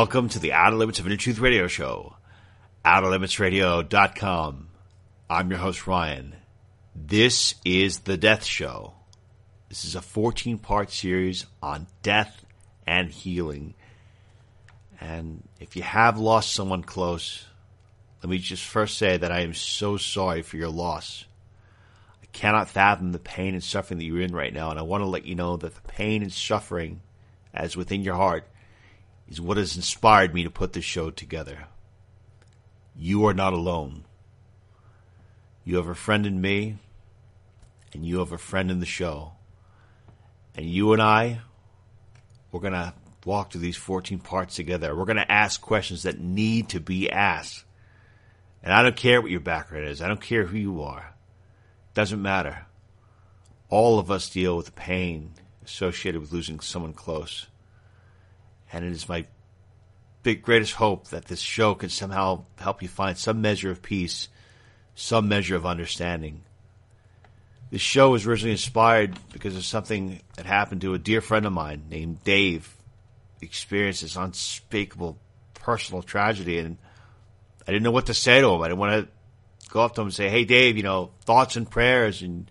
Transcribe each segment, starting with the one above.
Welcome to the Outer Limits of Inner Truth Radio Show, OuterLimitsRadio.com. I'm your host, Ryan. This is The Death Show. This is a 14 part series on death and healing. And if you have lost someone close, let me just first say that I am so sorry for your loss. I cannot fathom the pain and suffering that you're in right now, and I want to let you know that the pain and suffering, as within your heart, is what has inspired me to put this show together. You are not alone. You have a friend in me, and you have a friend in the show. And you and I, we're going to walk through these 14 parts together. We're going to ask questions that need to be asked. And I don't care what your background is. I don't care who you are. It doesn't matter. All of us deal with pain associated with losing someone close. And it is my big greatest hope that this show can somehow help you find some measure of peace, some measure of understanding. This show was originally inspired because of something that happened to a dear friend of mine named Dave. He experienced this unspeakable personal tragedy, and I didn't know what to say to him. I didn't want to go up to him and say, "Hey, Dave, you know, thoughts and prayers, and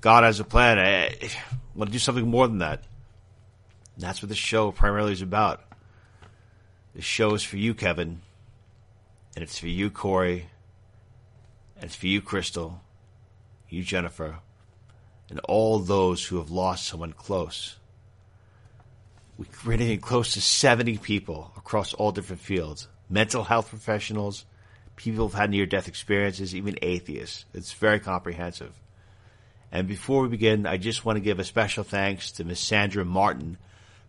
God has a plan." I, I want to do something more than that. That's what the show primarily is about. The show is for you, Kevin, and it's for you, Corey, and it's for you, Crystal, you, Jennifer, and all those who have lost someone close. We're getting close to 70 people across all different fields mental health professionals, people who've had near death experiences, even atheists. It's very comprehensive. And before we begin, I just want to give a special thanks to Miss Sandra Martin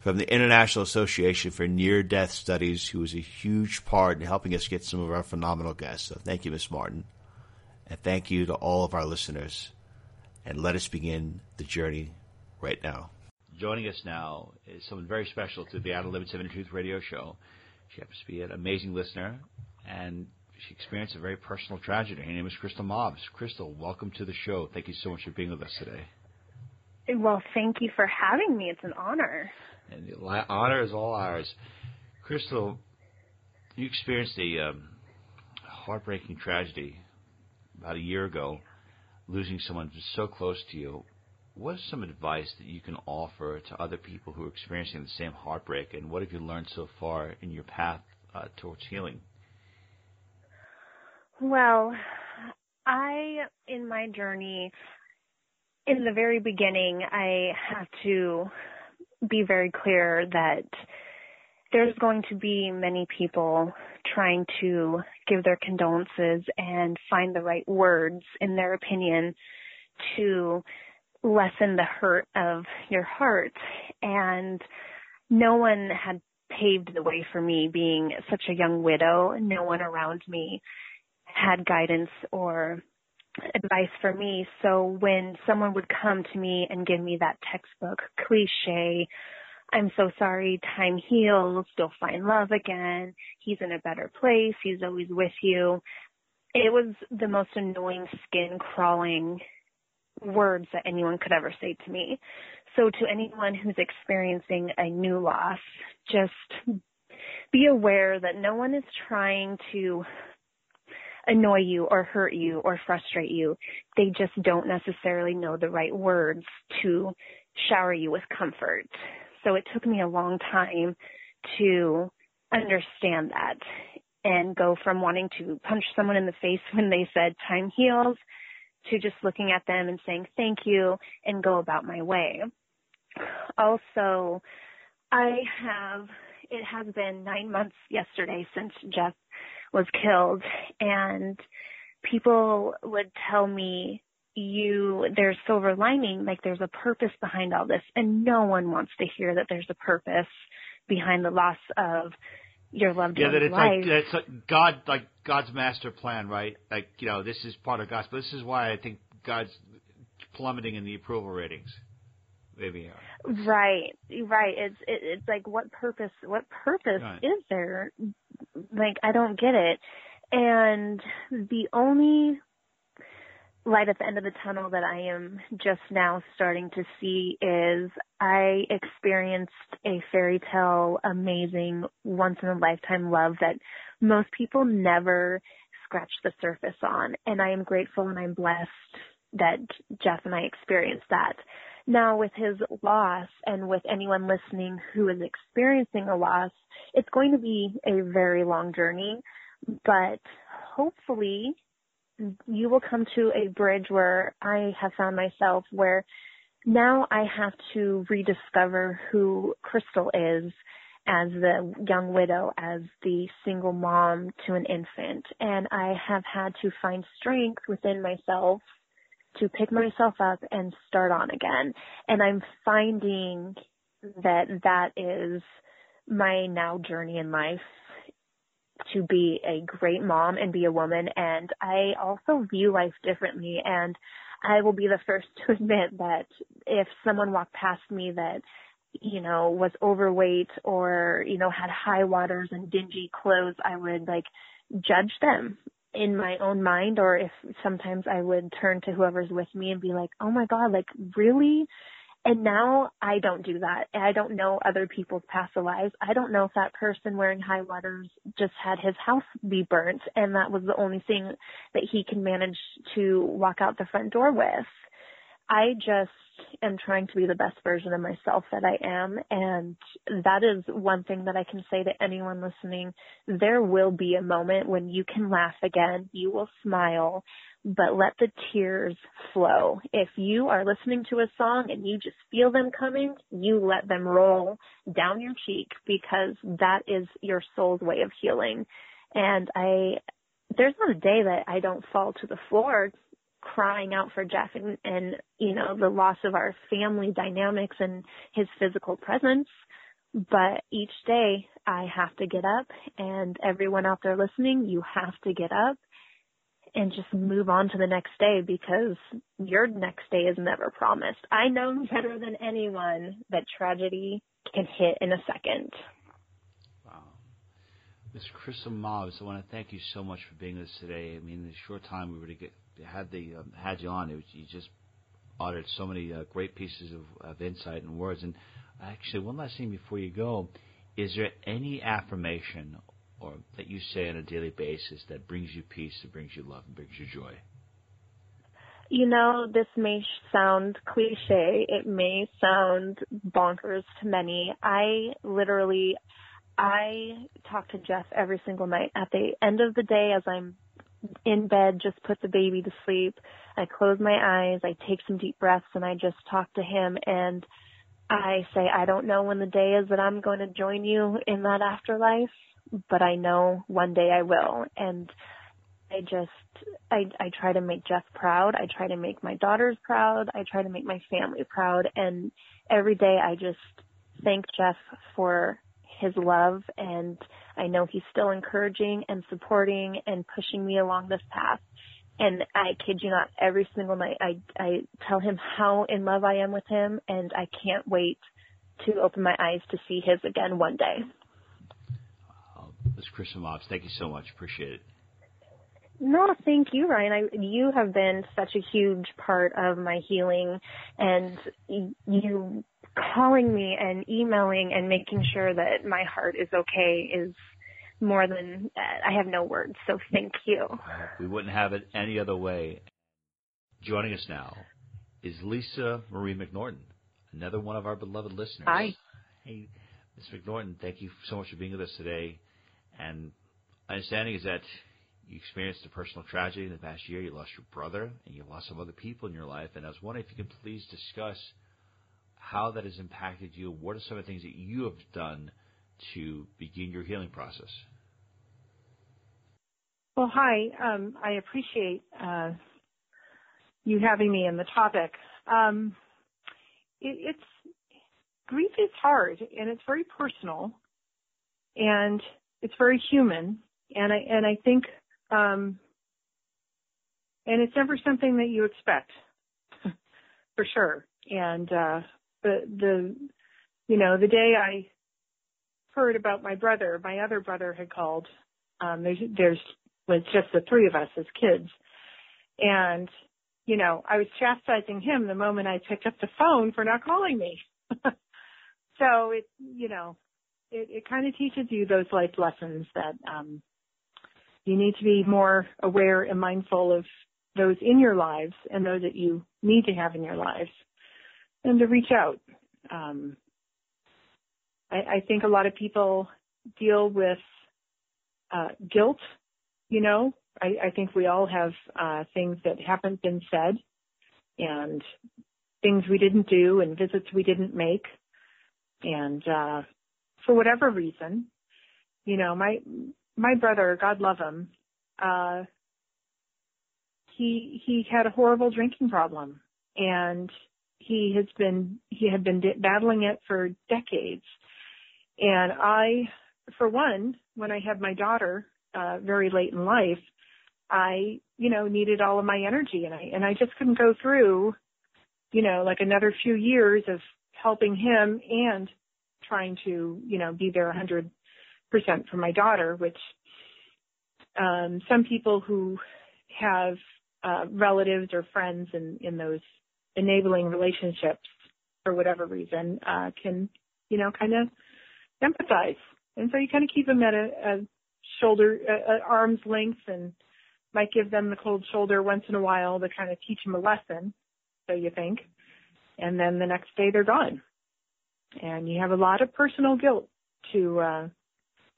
from the International Association for Near Death Studies, who was a huge part in helping us get some of our phenomenal guests. So thank you, Miss Martin. And thank you to all of our listeners. And let us begin the journey right now. Joining us now is someone very special to the Outer Limits of Inner Truth radio show. She happens to be an amazing listener, and she experienced a very personal tragedy. Her name is Crystal Mobbs. Crystal, welcome to the show. Thank you so much for being with us today. Well, thank you for having me. It's an honor. And the honor is all ours. Crystal, you experienced a um, heartbreaking tragedy about a year ago, losing someone so close to you. What is some advice that you can offer to other people who are experiencing the same heartbreak, and what have you learned so far in your path uh, towards healing? Well, I, in my journey, in the very beginning, I have to be very clear that there's going to be many people trying to give their condolences and find the right words in their opinion to lessen the hurt of your heart. And no one had paved the way for me being such a young widow. No one around me had guidance or advice for me. So when someone would come to me and give me that textbook cliche, I'm so sorry, time heals, you'll find love again, he's in a better place, he's always with you. It was the most annoying skin crawling words that anyone could ever say to me. So to anyone who's experiencing a new loss, just be aware that no one is trying to annoy you or hurt you or frustrate you. They just don't necessarily know the right words to shower you with comfort. So it took me a long time to understand that and go from wanting to punch someone in the face when they said time heals to just looking at them and saying thank you and go about my way. Also, I have, it has been nine months yesterday since Jeff was killed and people would tell me you there's silver lining like there's a purpose behind all this and no one wants to hear that there's a purpose behind the loss of your loved ones. yeah, that it's life. like it's like God, like God's master plan, right? Like you know, this is part of God's. But this is why I think God's plummeting in the approval ratings. Maybe. Right, right. It's it, it's like what purpose? What purpose Right. is there? Like I don't get it. And the only light at the end of the tunnel that I am just now starting to see is I experienced a fairy tale amazing once in a lifetime love that most people never scratch the surface on. And I am grateful and I'm blessed that Jeff and I experienced that. Now with his loss and with anyone listening who is experiencing a loss, it's going to be a very long journey, but hopefully you will come to a bridge where I have found myself where now I have to rediscover who Crystal is as the young widow, as the single mom to an infant. And I have had to find strength within myself to pick myself up and start on again. And I'm finding that that is my now journey in life to be a great mom and be a woman. And I also view life differently. And I will be the first to admit that if someone walked past me that, you know, was overweight or, you know, had high waters and dingy clothes, I would like judge them in my own mind or if sometimes I would turn to whoever's with me and be like, "Oh my god, like really?" And now I don't do that. I don't know other people's past lives. I don't know if that person wearing high waters just had his house be burnt and that was the only thing that he can manage to walk out the front door with. I just am trying to be the best version of myself that I am. And that is one thing that I can say to anyone listening. There will be a moment when you can laugh again. You will smile, but let the tears flow. If you are listening to a song and you just feel them coming, you let them roll down your cheek because that is your soul's way of healing. And I, there's not a day that I don't fall to the floor crying out for Jeff and, and you know the loss of our family dynamics and his physical presence but each day I have to get up and everyone out there listening you have to get up and just move on to the next day because your next day is never promised. I know better than anyone that tragedy can hit in a second. Wow. Ms. Crystal Mobbs, I want to thank you so much for being with us today. I mean, the short time we were to get had the um, had you on, it was, you just uttered so many uh, great pieces of, of insight and words. And actually, one last thing before you go, is there any affirmation or that you say on a daily basis that brings you peace, that brings you love, and brings you joy? You know, this may sound cliche. It may sound bonkers to many. I literally, I talk to Jeff every single night. At the end of the day, as I'm in bed, just put the baby to sleep. I close my eyes, I take some deep breaths, and I just talk to him. And I say, I don't know when the day is that I'm going to join you in that afterlife, but I know one day I will. And I just, I, I try to make Jeff proud. I try to make my daughters proud. I try to make my family proud. And every day I just thank Jeff for his love and I know he's still encouraging and supporting and pushing me along this path. And I kid you not, every single night I I tell him how in love I am with him and I can't wait to open my eyes to see his again one day. Uh, wow. Ms. Kristen Mobbs, thank you so much. Appreciate it. No, thank you, Ryan. I, you have been such a huge part of my healing, and you calling me and emailing and making sure that my heart is okay is more than uh, I have no words. So thank you. We wouldn't have it any other way. Joining us now is Lisa Marie McNorton, another one of our beloved listeners. Hi. Hey, Ms. McNorton, thank you so much for being with us today. And my understanding is that you experienced a personal tragedy in the past year. You lost your brother and you lost some other people in your life. And I was wondering if you could please discuss how that has impacted you. What are some of the things that you have done to begin your healing process? Well, hi. Um, I appreciate uh, you having me in the topic. Um, it, it's grief is hard and it's very personal and it's very human and I and I think um, and it's never something that you expect for sure. And uh, the the you know the day I heard about my brother, my other brother had called. Um, there's there's was just the three of us as kids, and you know, I was chastising him the moment I picked up the phone for not calling me. so it, you know, it, it kind of teaches you those life lessons that, um, you need to be more aware and mindful of those in your lives and those that you need to have in your lives and to reach out. Um, I, I think a lot of people deal with uh, guilt. You know, I, I think we all have uh, things that haven't been said, and things we didn't do, and visits we didn't make, and uh, for whatever reason, you know, my my brother, God love him, uh, he he had a horrible drinking problem, and he has been he had been battling it for decades. And I, for one, when I had my daughter, uh, very late in life, I, you know, needed all of my energy and I, and I just couldn't go through, you know, like another few years of helping him and trying to, you know, be there a hundred percent for my daughter, which, um, some people who have, uh, relatives or friends in, in those enabling relationships for whatever reason, uh, can, you know, kind of empathize. And so you kind of keep them at a, a shoulder, a, a arm's length and might give them the cold shoulder once in a while to kind of teach them a lesson. So you think. And then the next day they're gone. And you have a lot of personal guilt to, uh,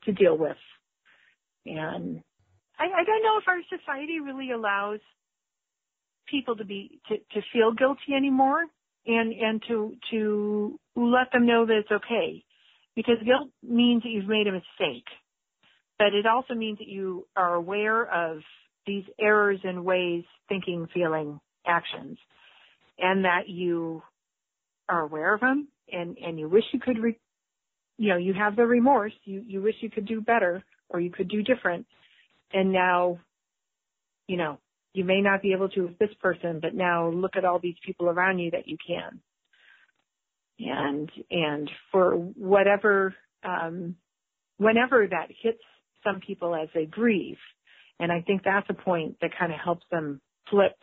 to deal with. And I, I don't know if our society really allows people to be, to, to feel guilty anymore and, and to, to let them know that it's okay because guilt means that you've made a mistake, but it also means that you are aware of these errors in ways, thinking, feeling, actions, and that you are aware of them and, and you wish you could, re, you know, you have the remorse, you, you wish you could do better or you could do different. And now, you know, you may not be able to with this person, but now look at all these people around you that you can and and for whatever um, whenever that hits some people as they grieve, and I think that's a point that kind of helps them flip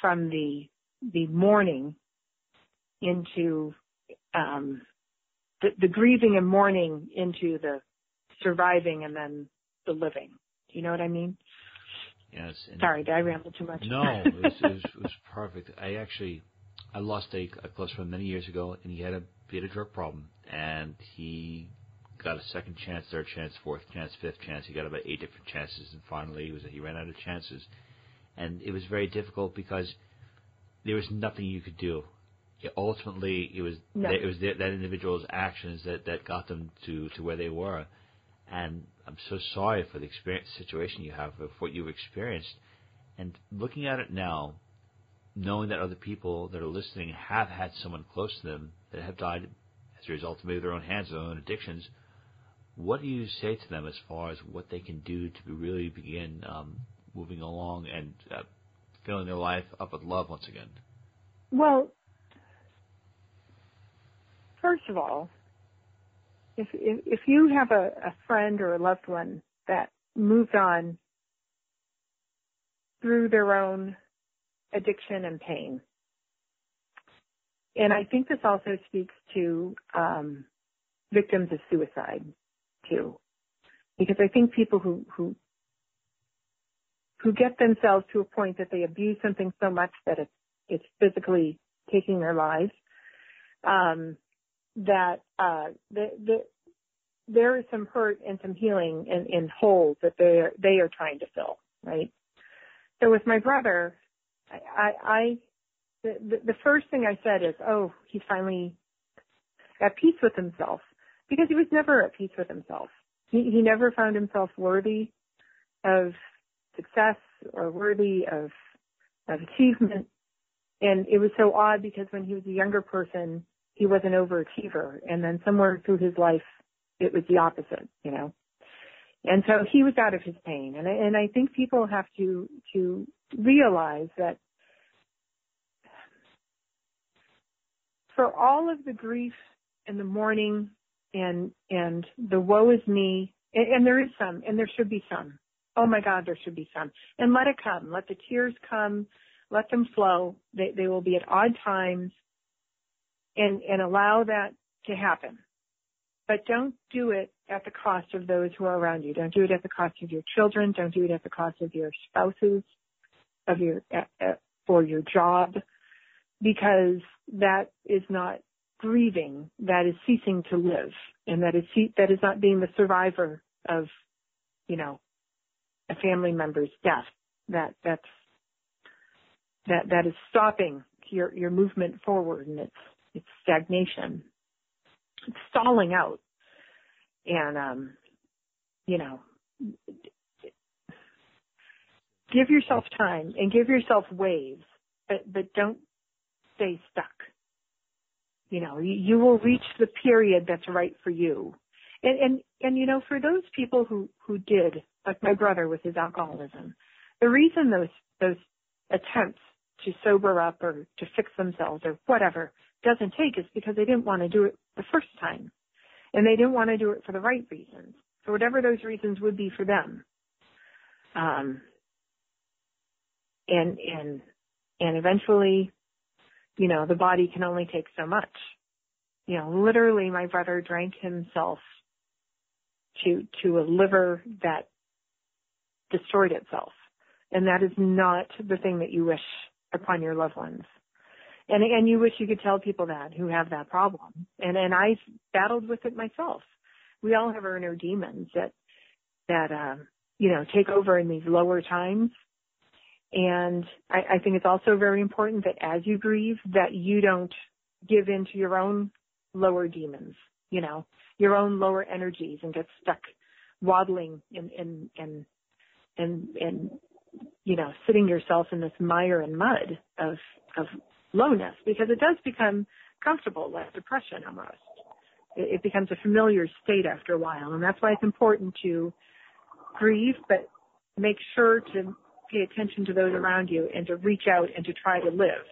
from the the mourning into um, the, the grieving and mourning into the surviving and then the living. Do you know what I mean? Yes. Sorry, did I ramble too much? No, it was, it was, it was perfect. I actually I lost a, a close friend many years ago, and he had a he had a drug problem, and he got a second chance, third chance, fourth chance, fifth chance. He got about eight different chances, and finally he was he ran out of chances, and it was very difficult because there was nothing you could do. It, ultimately, it was no. it was the, that individual's actions that that got them to to where they were, and I'm so sorry for the experience situation you have, of what you've experienced, and looking at it now knowing that other people that are listening have had someone close to them that have died as a result of maybe their own hands, their own addictions, what do you say to them as far as what they can do to really begin um, moving along and uh, filling their life up with love once again? Well, first of all, if if, if you have a, a friend or a loved one that moved on through their own addiction and pain. And I think this also speaks to um, victims of suicide too, because I think people who who who get themselves to a point that they abuse something so much that it's it's physically taking their lives, um, that uh, the, the, there is some hurt and some healing and, and holes that they are, they are trying to fill, right? So with my brother, I, I, the, the first thing I said is, oh, he's finally at peace with himself because he was never at peace with himself. He, he never found himself worthy of success or worthy of, of achievement. And it was so odd because when he was a younger person, he was an overachiever. And then somewhere through his life, it was the opposite, you know. And so he was out of his pain. And I, and I think people have to, to realize that for all of the grief and the mourning and, and the woe is me, and, and there is some, and there should be some. Oh my God, there should be some. And let it come. Let the tears come. let them flow. They, they will be at odd times and, and allow that to happen. But don't do it at the cost of those who are around you. Don't do it at the cost of your children. Don't do it at the cost of your spouses, of your, uh, for your job, because that is not grieving. That is ceasing to live, and that is that is not being the survivor of, you know, a family member's death. That that's that that is stopping your your movement forward, and it's it's stagnation. It's stalling out, and um, you know, give yourself time and give yourself waves, but but don't stay stuck. You know, you, you will reach the period that's right for you. And, and, and you know, for those people who, who did, like my brother with his alcoholism, the reason those, those attempts to sober up or to fix themselves or whatever doesn't take is because they didn't want to do it the first time. And they didn't want to do it for the right reasons. For whatever those reasons would be for them. Um, and, and, and eventually you know, the body can only take so much. You know, literally my brother drank himself to, to a liver that destroyed itself. And that is not the thing that you wish upon your loved ones. And, and you wish you could tell people that who have that problem. And, and I battled with it myself. We all have our inner demons that, that, um, you know, take over in these lower times and I, I think it's also very important that as you grieve, that you don't give in to your own lower demons, you know, your own lower energies and get stuck waddling in, in, in, in, in, you know, sitting yourself in this mire and mud of, of lowness because it does become comfortable, like depression almost. It, it becomes a familiar state after a while. And that's why it's important to grieve, but make sure to pay attention to those around you and to reach out and to try to live.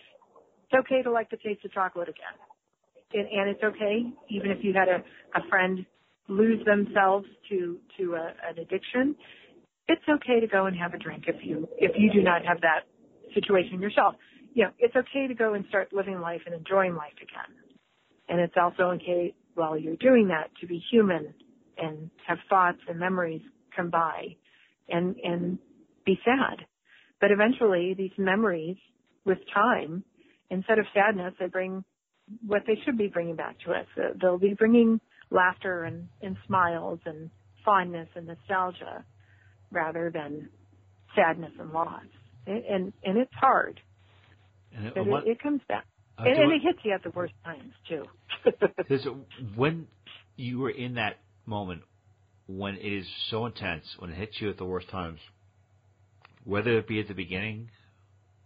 It's okay to like the taste of chocolate again. And, and it's okay, even if you had a, a friend lose themselves to, to a, an addiction, it's okay to go and have a drink if you, if you do not have that situation yourself. You know, it's okay to go and start living life and enjoying life again. And it's also okay while you're doing that to be human and have thoughts and memories come by and, and be sad. But eventually these memories with time, instead of sadness, they bring what they should be bringing back to us. They'll be bringing laughter and, and smiles and fondness and nostalgia rather than sadness and loss. And, and, and it's hard. And it, it, it, comes back. Uh, and, and it hits you at the worst times too. When you were in that moment, when it is so intense, when it hits you at the worst times, whether it be at the beginning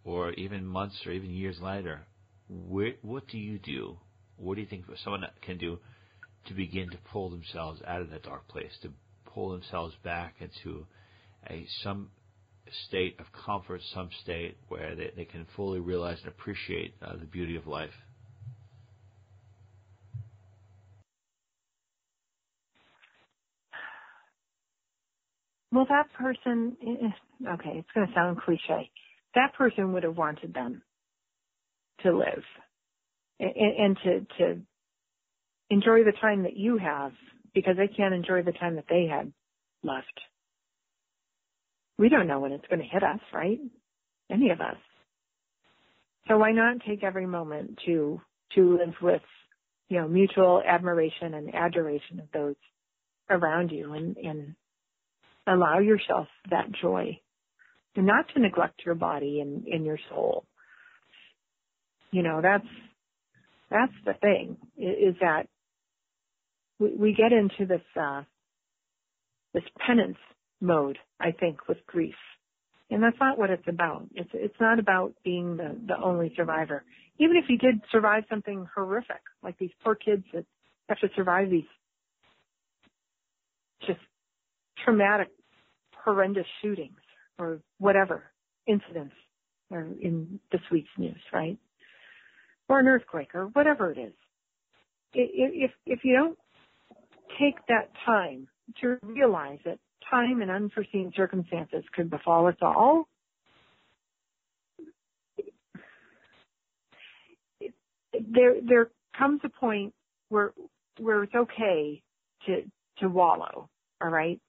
or even months or even years later, where, what do you do? What do you think someone can do to begin to pull themselves out of that dark place, to pull themselves back into a some state of comfort, some state where they, they can fully realize and appreciate uh, the beauty of life? Well, that person, okay, it's going to sound cliche. That person would have wanted them to live and, and to, to enjoy the time that you have because they can't enjoy the time that they had left. We don't know when it's going to hit us, right? Any of us. So why not take every moment to, to live with, you know, mutual admiration and adoration of those around you and, and allow yourself that joy and not to neglect your body and, and your soul. You know, that's, that's the thing is that we, we get into this, uh, this penance mode, I think, with grief. And that's not what it's about. It's, it's not about being the, the only survivor. Even if you did survive something horrific, like these poor kids that have to survive these just traumatic horrendous shootings or whatever incidents in this week's news, right? Or an earthquake or whatever it is. If, if you don't take that time to realize that time and unforeseen circumstances could befall us all, there there comes a point where where it's okay to to wallow, all right?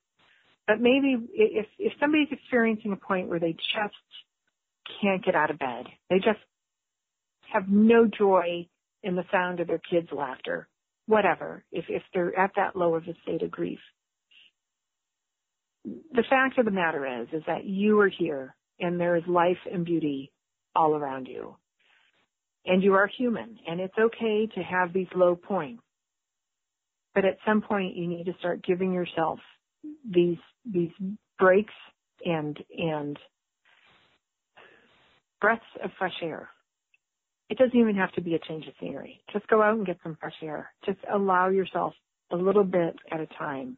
But maybe if if somebody's experiencing a point where they just can't get out of bed, they just have no joy in the sound of their kids' laughter, whatever, if if they're at that low of a state of grief. The fact of the matter is is that you are here and there is life and beauty all around you. And you are human and it's okay to have these low points. But at some point you need to start giving yourself these these breaks and and breaths of fresh air. It doesn't even have to be a change of scenery. Just go out and get some fresh air. Just allow yourself a little bit at a time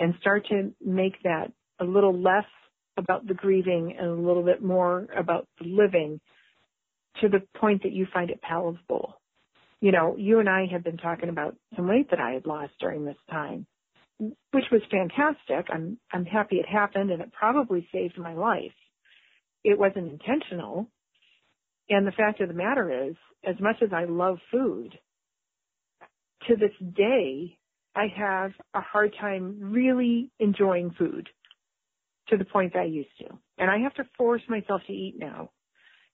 and start to make that a little less about the grieving and a little bit more about the living to the point that you find it palatable. You know, you and I have been talking about some weight that I had lost during this time, which was fantastic. I'm I'm happy it happened and it probably saved my life. It wasn't intentional. And the fact of the matter is, as much as I love food, to this day, I have a hard time really enjoying food to the point that I used to. And I have to force myself to eat now,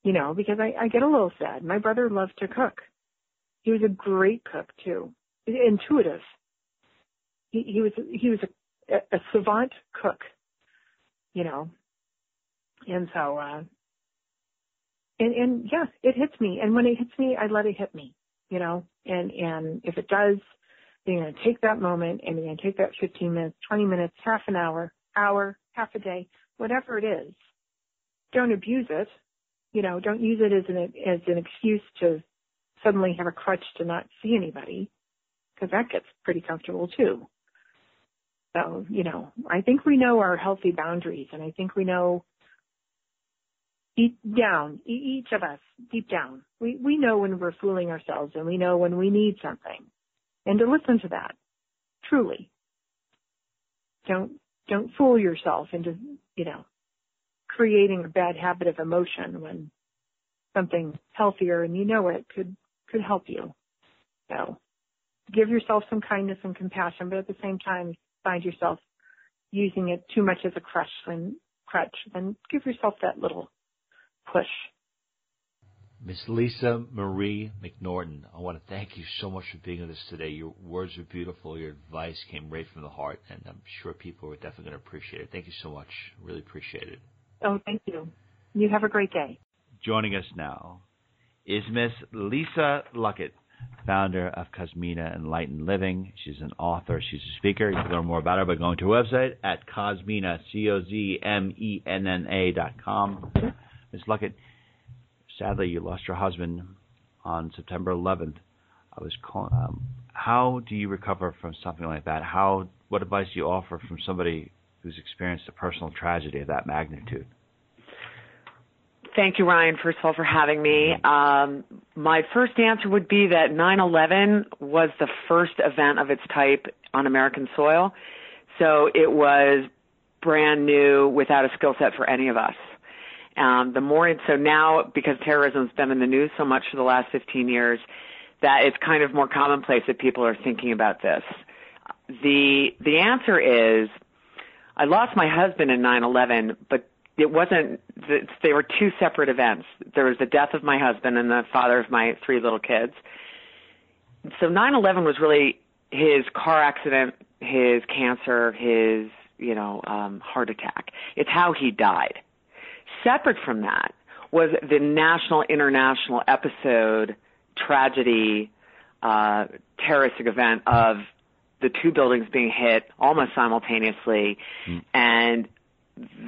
you know, because I, I get a little sad. My brother loved to cook. He was a great cook too, intuitive. He, he was he was a, a savant cook, you know, and so uh, and and yeah, it hits me. And when it hits me, I let it hit me, you know. And and if it does, you're gonna take that moment and you're gonna take that 15 minutes, 20 minutes, half an hour, hour, half a day, whatever it is. Don't abuse it. You know, don't use it as an as an excuse to suddenly have a crutch to not see anybody, because that gets pretty comfortable too. So, you know, I think we know our healthy boundaries, and I think we know deep down, each of us, deep down, we we know when we're fooling ourselves, and we know when we need something, and to listen to that, truly. Don't don't fool yourself into, you know, creating a bad habit of emotion when something healthier and you know it could, could help you. So give yourself some kindness and compassion, but at the same time find yourself using it too much as a crutch and crutch, then give yourself that little push Miss Lisa Marie McNorton, I want to thank you so much for being with us today. Your words were beautiful. Your advice came right from the heart, and I'm sure people are definitely going to appreciate it. Thank you so much. Really appreciate it. Oh, thank you. You have a great day. Joining us now is Miss Lisa Luckett, founder of Cozmenna Enlightened Living. She's an author. She's a speaker. You can learn more about her by going to her website at Cozmenna, C-O-Z-M-E-N-N-A dot com. Ms. Luckett, sadly, you lost your husband on September 11th. I was calling. Um, how do you recover from something like that? How? What advice do you offer from somebody who's experienced a personal tragedy of that magnitude? Thank you, Ryan, first of all, for having me. Um, my first answer would be that 9 11 was the first event of its type on American soil. So it was brand new without a skill set for any of us. Um, the more so now because terrorism's been in the news so much for the last 15 years, that it's kind of more commonplace that people are thinking about this. The the answer is, I lost my husband in 9/11, but it wasn't. They were two separate events. There was the death of my husband and the father of my three little kids. So 9/11 was really his car accident, his cancer, his you know um, heart attack. It's how he died separate from that was the national international episode tragedy uh, terroristic event of the two buildings being hit almost simultaneously mm. and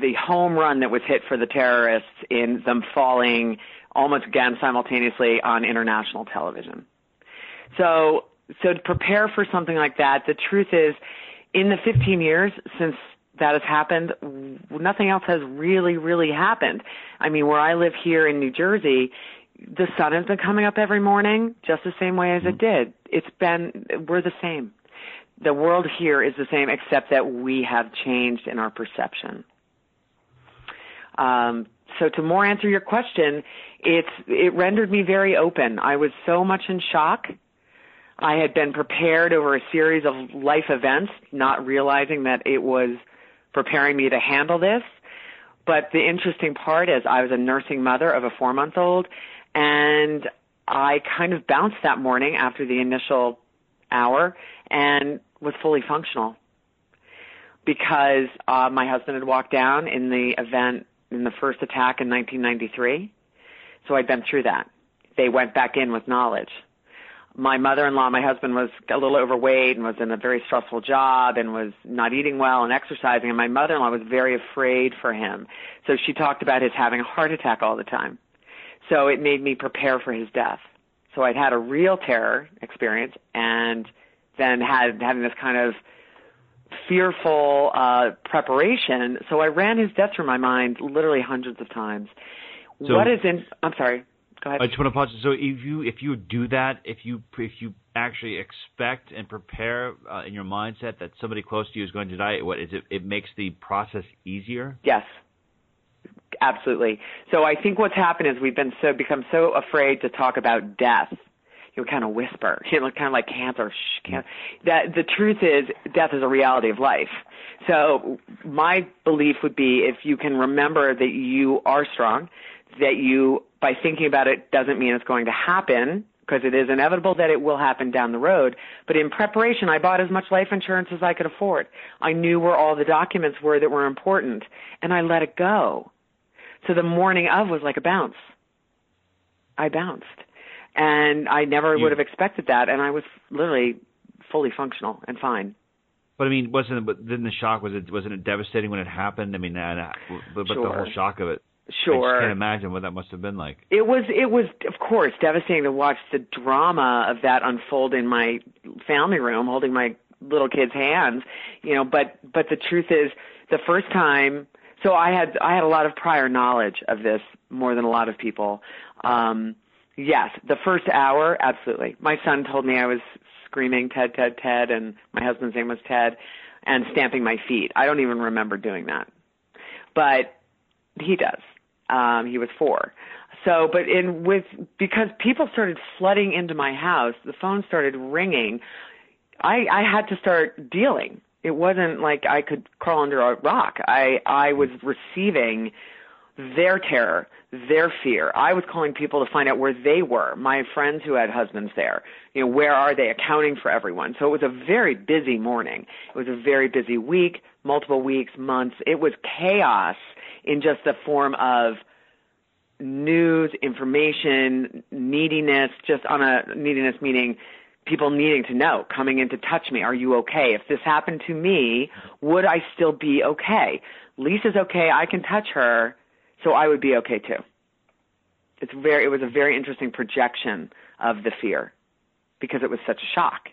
the home run that was hit for the terrorists in them falling almost again simultaneously on international television. So, so to prepare for something like that, the truth is, in the 15 years since that has happened. Nothing else has really, really happened. I mean, where I live here in New Jersey, the sun has been coming up every morning just the same way as it mm-hmm. did. It's been, we're the same. The world here is the same except that we have changed in our perception. Um, so to more answer your question, it's it rendered me very open. I was so much in shock. I had been prepared over a series of life events, not realizing that it was preparing me to handle this. But the interesting part is I was a nursing mother of a four month old and I kind of bounced that morning after the initial hour and was fully functional because uh, my husband had walked down in the event in the first attack in 1993. So I'd been through that. They went back in with knowledge. My mother-in-law, my husband was a little overweight and was in a very stressful job and was not eating well and exercising and my mother-in-law was very afraid for him. So she talked about his having a heart attack all the time. So it made me prepare for his death. So I'd had a real terror experience and then had having this kind of fearful uh, preparation. So I ran his death through my mind literally hundreds of times. So, what is in? I'm sorry. Go ahead. I just want to pause. So if you if you do that, if you if you actually expect and prepare uh, in your mindset that somebody close to you is going to die, what is it? It makes the process easier. Yes. Absolutely. So I think what's happened is we've been so become so afraid to talk about death you know, kind of whisper, you know, kind of like cancer. Shh, cancer. That the truth is, death is a reality of life. So my belief would be if you can remember that you are strong, that you, by thinking about it, doesn't mean it's going to happen because it is inevitable that it will happen down the road. But in preparation, I bought as much life insurance as I could afford. I knew where all the documents were that were important, and I let it go. So the morning of was like a bounce. I bounced and I never you, would have expected that, and I was literally fully functional and fine. But I mean, wasn't it? But then the shock was it wasn't it devastating when it happened? I mean, and, uh, but, but sure. the whole shock of it. Sure. I can't imagine what that must have been like. It was, it was, of course, devastating to watch the drama of that unfold in my family room, holding my little kid's hands. You know, but but the truth is, the first time. So I had I had a lot of prior knowledge of this more than a lot of people. Um, Yes, the first hour, absolutely. My son told me I was screaming Ted, Ted, Ted, and my husband's name was Ted, and stamping my feet. I don't even remember doing that, but he does. Um, he was four. So, but in with because people started flooding into my house, the phone started ringing. I I had to start dealing. It wasn't like I could crawl under a rock. I I was receiving their terror, their fear. I was calling people to find out where they were, my friends who had husbands there. You know, where are they accounting for everyone? So it was a very busy morning. It was a very busy week, multiple weeks, months. It was chaos in just the form of news, information, neediness, just on a neediness meaning people needing to know, coming in to touch me. Are you okay? If this happened to me, would I still be okay? Lisa's okay. I can touch her so I would be okay too. It's very, it was a very interesting projection of the fear because it was such a shock.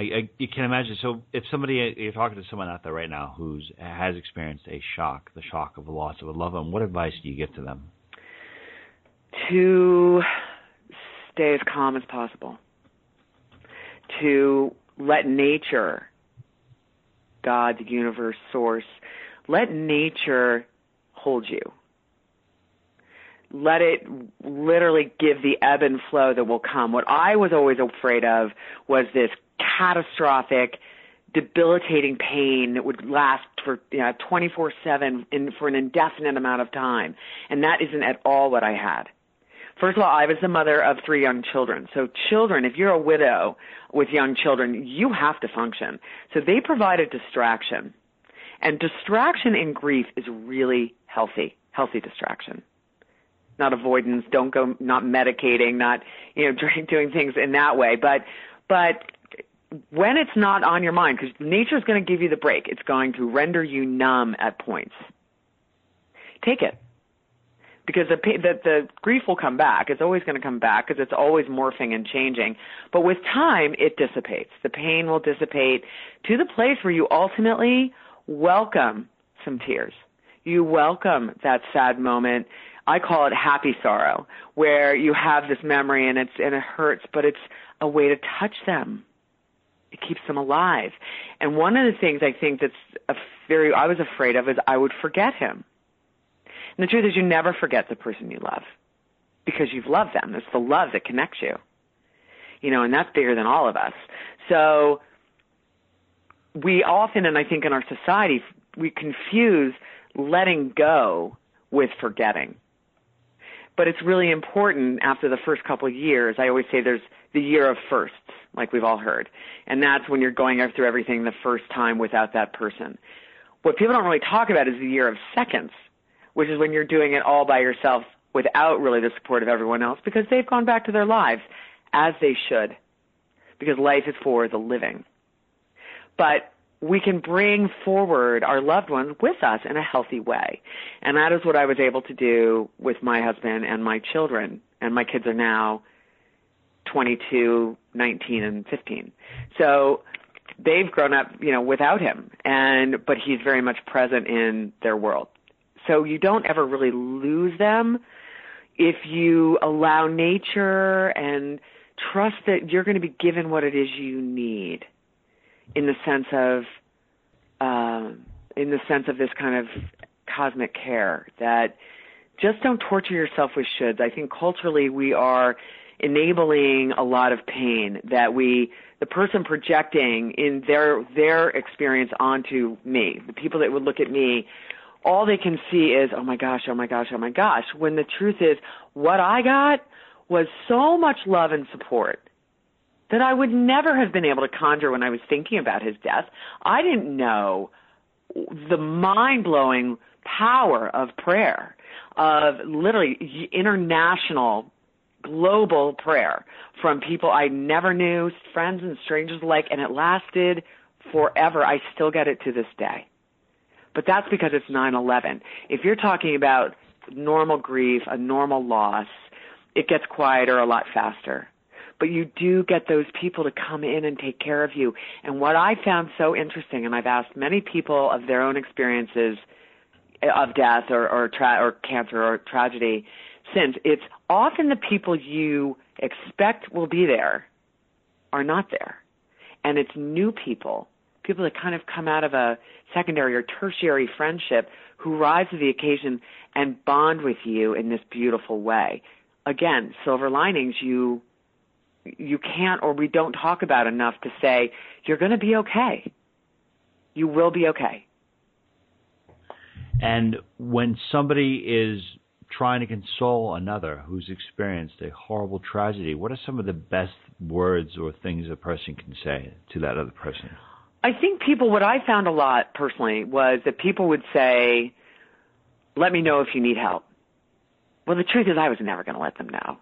I, I you can imagine. So if somebody you're talking to someone out there right now who's has experienced a shock, the shock of the loss of a loved one, what advice do you give to them? To stay as calm as possible. To let nature, God, the universe, source, let nature hold you let it literally give the ebb and flow that will come. What I was always afraid of was this catastrophic, debilitating pain that would last for you know, 24/7 in, for an indefinite amount of time, and that isn't at all what I had. First of all, I was the mother of three young children. So children, if you're a widow with young children, you have to function. So they provide a distraction. And distraction in grief is really healthy, healthy distraction not avoidance. Don't go not medicating, not you know doing things in that way. But but when it's not on your mind, because nature is going to give you the break, it's going to render you numb at points. Take it. Because the, the, the grief will come back. It's always going to come back because it's always morphing and changing. But with time, it dissipates. The pain will dissipate to the place where you ultimately welcome some tears. You welcome that sad moment I call it happy sorrow, where you have this memory and it's and it hurts, but it's a way to touch them. It keeps them alive. And one of the things I think that's a very I was afraid of is I would forget him. And the truth is you never forget the person you love because you've loved them. It's the love that connects you. You know, and that's bigger than all of us. So we often, and I think in our society, we confuse letting go with forgetting. But it's really important after the first couple of years. I always say there's the year of firsts, like we've all heard. And that's when you're going through everything the first time without that person. What people don't really talk about is the year of seconds, which is when you're doing it all by yourself without really the support of everyone else because they've gone back to their lives as they should because life is for the living. But we can bring forward our loved ones with us in a healthy way. And that is what I was able to do with my husband and my children. And my kids are now 22, 19, and 15. So they've grown up, you know, without him. And, but he's very much present in their world. So you don't ever really lose them if you allow nature and trust that you're going to be given what it is you need in the sense of um, in the sense of this kind of cosmic care that just don't torture yourself with shoulds. I think culturally we are enabling a lot of pain that we the person projecting in their their experience onto me, the people that would look at me all they can see is, oh my gosh, oh my gosh, oh my gosh. When the truth is, what I got was so much love and support that I would never have been able to conjure when I was thinking about his death. I didn't know the mind blowing power of prayer, of literally international, global prayer from people I never knew, friends and strangers alike, and it lasted forever. I still get it to this day. But that's because it's 9/11. If you're talking about normal grief, a normal loss, it gets quieter a lot faster. But you do get those people to come in and take care of you. And what I found so interesting, and I've asked many people of their own experiences of death or or, tra- or cancer or tragedy since, it's often the people you expect will be there are not there. And it's new people people that kind of come out of a secondary or tertiary friendship who rise to the occasion and bond with you in this beautiful way. Again, silver linings you you can't or we don't talk about enough to say you're going to be okay. You will be okay. And when somebody is trying to console another who's experienced a horrible tragedy, what are some of the best words or things a person can say to that other person? I think people, what I found a lot personally was that people would say, let me know if you need help. Well, the truth is I was never going to let them know.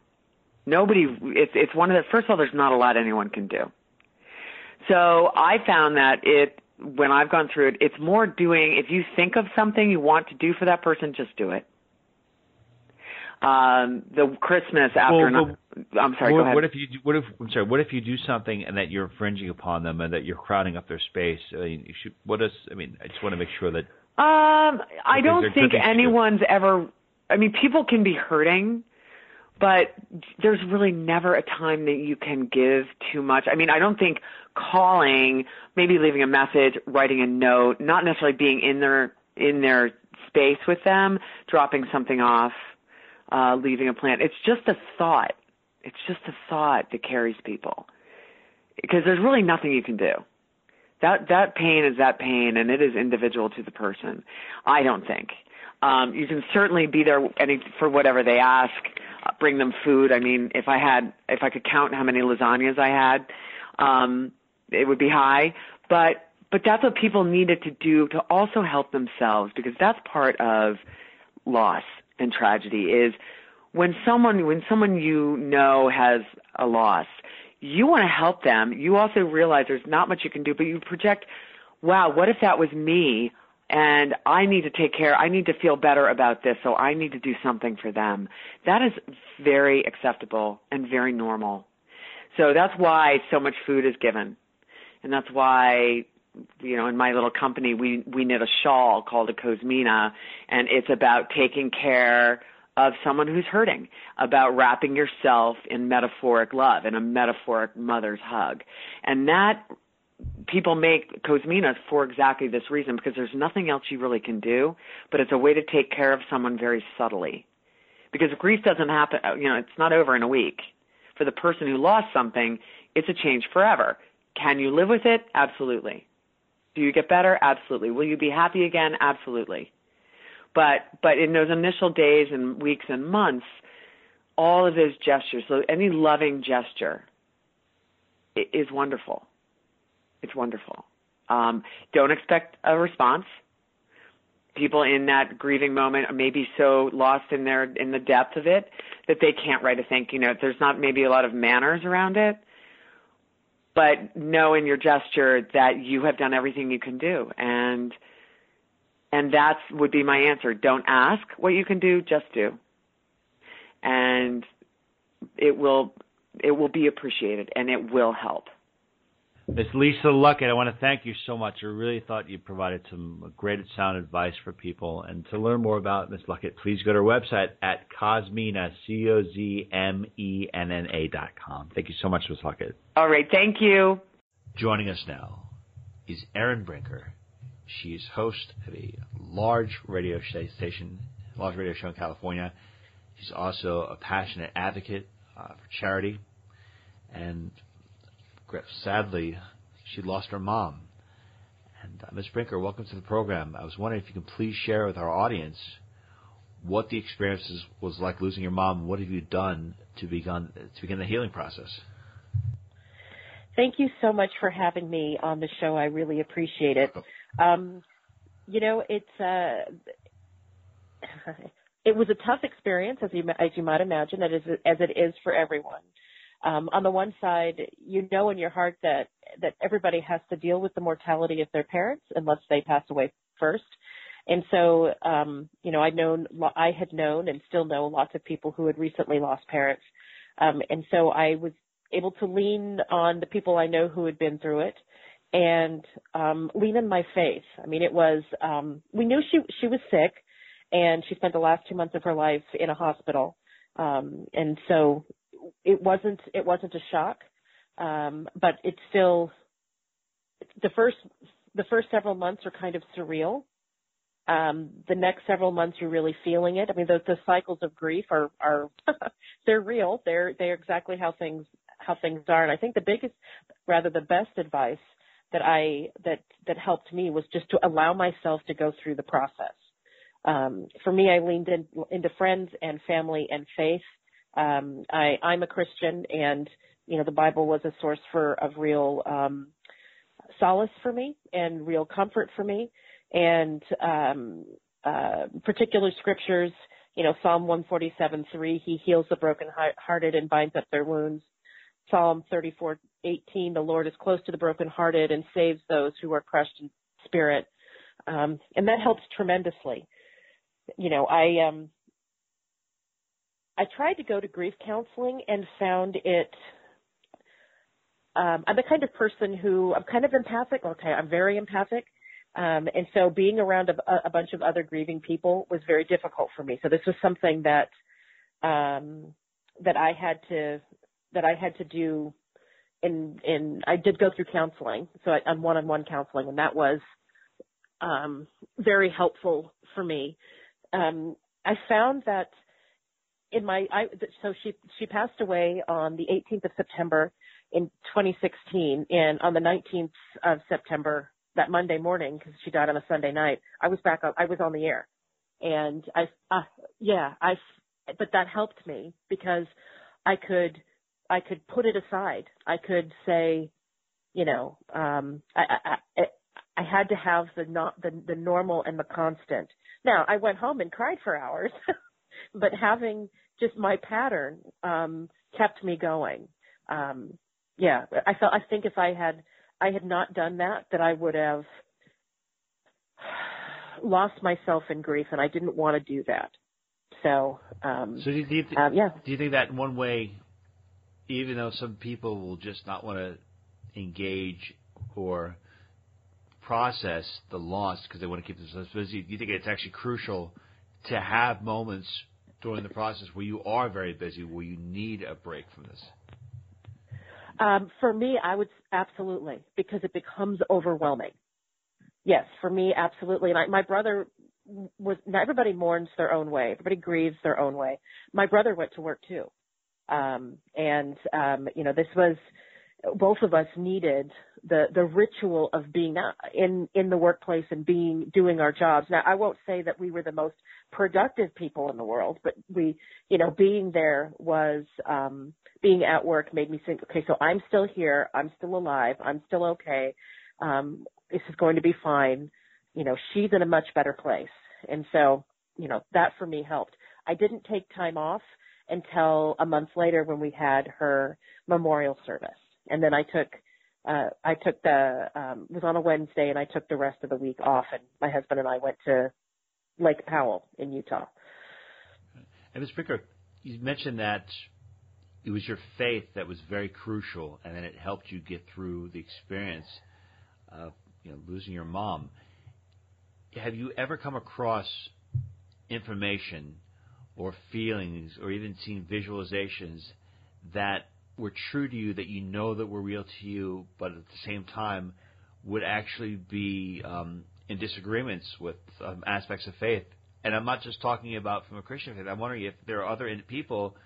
Nobody, it's, it's one of the, first of all, there's not a lot anyone can do. So I found that it, when I've gone through it, it's more doing, if you think of something you want to do for that person, just do it um, the Christmas after. Well, well, I'm sorry. What, go ahead. What if you? What if? I'm sorry. What if you do something and that you're infringing upon them and that you're crowding up their space? I mean, you should, what is? I mean, I just want to make sure that. Um, I don't think anyone's ever. I mean, people can be hurting, but there's really never a time that you can give too much. I mean, I don't think calling, maybe leaving a message, writing a note, not necessarily being in their in their space with them, dropping something off uh, leaving a plant. It's just a thought. It's just a thought that carries people. Because there's really nothing you can do. That that pain is that pain, and it is individual to the person. I don't think. Um, you can certainly be there any for whatever they ask. Uh, bring them food. I mean, if I had, if I could count how many lasagnas I had, um, it would be high. But but that's what people needed to do to also help themselves because that's part of loss and tragedy is when someone when someone you know has a loss, you want to help them. You also realize there's not much you can do, but you project, wow, what if that was me? And I need to take care. I need to feel better about this, so I need to do something for them. That is very acceptable and very normal. So that's why so much food is given. And that's why you know, in my little company, we we knit a shawl called a Cozmenna, and it's about taking care of someone who's hurting, about wrapping yourself in metaphoric love, in a metaphoric mother's hug, and that people make Cozmennas for exactly this reason because there's nothing else you really can do, but it's a way to take care of someone very subtly. Because grief doesn't happen, uh, you know, it's not over in a week. For the person who lost something, it's a change forever. Can you live with it? Absolutely. Do you get better? Absolutely. Will you be happy again? Absolutely. But but in those initial days and weeks and months, all of those gestures, so any loving gesture is wonderful. It's wonderful. Um, don't expect a response. People in that grieving moment may be so lost in their in the depth of it that they can't write a thank you note. There's not maybe a lot of manners around it, but know in your gesture that you have done everything you can do, and and that would be my answer. Don't ask what you can do, just do, and it will it will be appreciated and it will help. Miss Lisa Luckett, I want to thank you so much. I really thought you provided some great sound advice for people. And to learn more about Miss Luckett, please go to her website at Cozmenna, C-O-Z-M-E-N-N-A dot com. Thank you so much, Miss Luckett. All right, thank you. Joining us now is Erin Brinker. She is host of a large radio station, large radio show in California. She's also a passionate advocate uh, for charity and sadly, she lost her mom. And uh, Ms. Brinker, welcome to the program. I was wondering if you can please share with our audience what the experience was like losing your mom. What have you done to begin to begin the healing process? Thank you so much for having me on the show. I really appreciate it. Um, you know, it's uh, it was a tough experience, as you as you might imagine, as it is for everyone um, on the one side, you know in your heart that that everybody has to deal with the mortality of their parents unless they pass away first. And so, um, you know, I known, I had known and still know lots of people who had recently lost parents. Um, and so I was able to lean on the people I know who had been through it and, um, lean on my faith. I mean, it was, um, we knew she, she was sick and she spent the last two months of her life in a hospital. Um, and so it wasn't it wasn't a shock, um, but it's still the first the first several months are kind of surreal. Um, the next several months you're really feeling it. I mean, the, the cycles of grief are are they're real. They're they're exactly how things how things are. And I think the biggest, rather the best advice that I that that helped me was just to allow myself to go through the process. Um, for me, I leaned in, into friends and family and faith um, I, I'm a Christian, and you know the Bible was a source for of real um, solace for me and real comfort for me, and um, uh, particular scriptures. You know, Psalm 147:3, He heals the brokenhearted and binds up their wounds. Psalm 34:18, the Lord is close to the brokenhearted and saves those who are crushed in spirit, um, and that helps tremendously. You know, I um, I tried to go to grief counseling and found it. Um, I'm the kind of person who I'm kind of empathic. Okay, I'm very empathic. Um, and so being around a, a, bunch of other grieving people was very difficult for me. So this was something that um, that I had to that I had to do. In in I did go through counseling, so I, on one-on-one counseling, and that was um, very helpful for me. Um, I found that in my I so she she passed away on the 18th of September in 2016 and on the 19th of September that Monday morning because she died on a Sunday night I was back up I was on the air. And I uh, yeah I but that helped me because I could I could put it aside. I could say you know um I I, I I had to have the not the the normal and the constant. Now I went home and cried for hours but having just my pattern um kept me going um yeah i felt i think if i had i had not done that that i would have lost myself in grief and i didn't want to do that so um so do you, do you th- um, yeah do you think that in one way even though some people will just not want to engage or process the loss because they want to keep themselves busy. Do you think it's actually crucial to have moments during the process where you are very busy, where you need a break from this? Um, for me, I would absolutely because it becomes overwhelming. Yes, for me, absolutely. And I, my brother was. Everybody mourns their own way. Everybody grieves their own way. My brother went to work too, um, and um, you know, this was both of us needed the the ritual of being in in the workplace and being doing our jobs. Now, I won't say that we were the most productive people in the world, but we, you know, being there was um being at work made me think, okay, so I'm still here, I'm still alive, I'm still okay. Um this is going to be fine. You know, she's in a much better place. And so, you know, that for me helped. I didn't take time off until a month later when we had her memorial service. And then I took uh, I took the um, was on a Wednesday and I took the rest of the week off and my husband and I went to Lake Powell in Utah. And Ms. Brinker, you mentioned that it was your faith that was very crucial, and then it helped you get through the experience of you know losing your mom. Have you ever come across information or feelings or even seen visualizations that were true to you that you know that were real to you, but at the same time would actually be um, in disagreements with um, aspects of faith. And I'm not just talking about from a Christian faith. I'm wondering if there are other people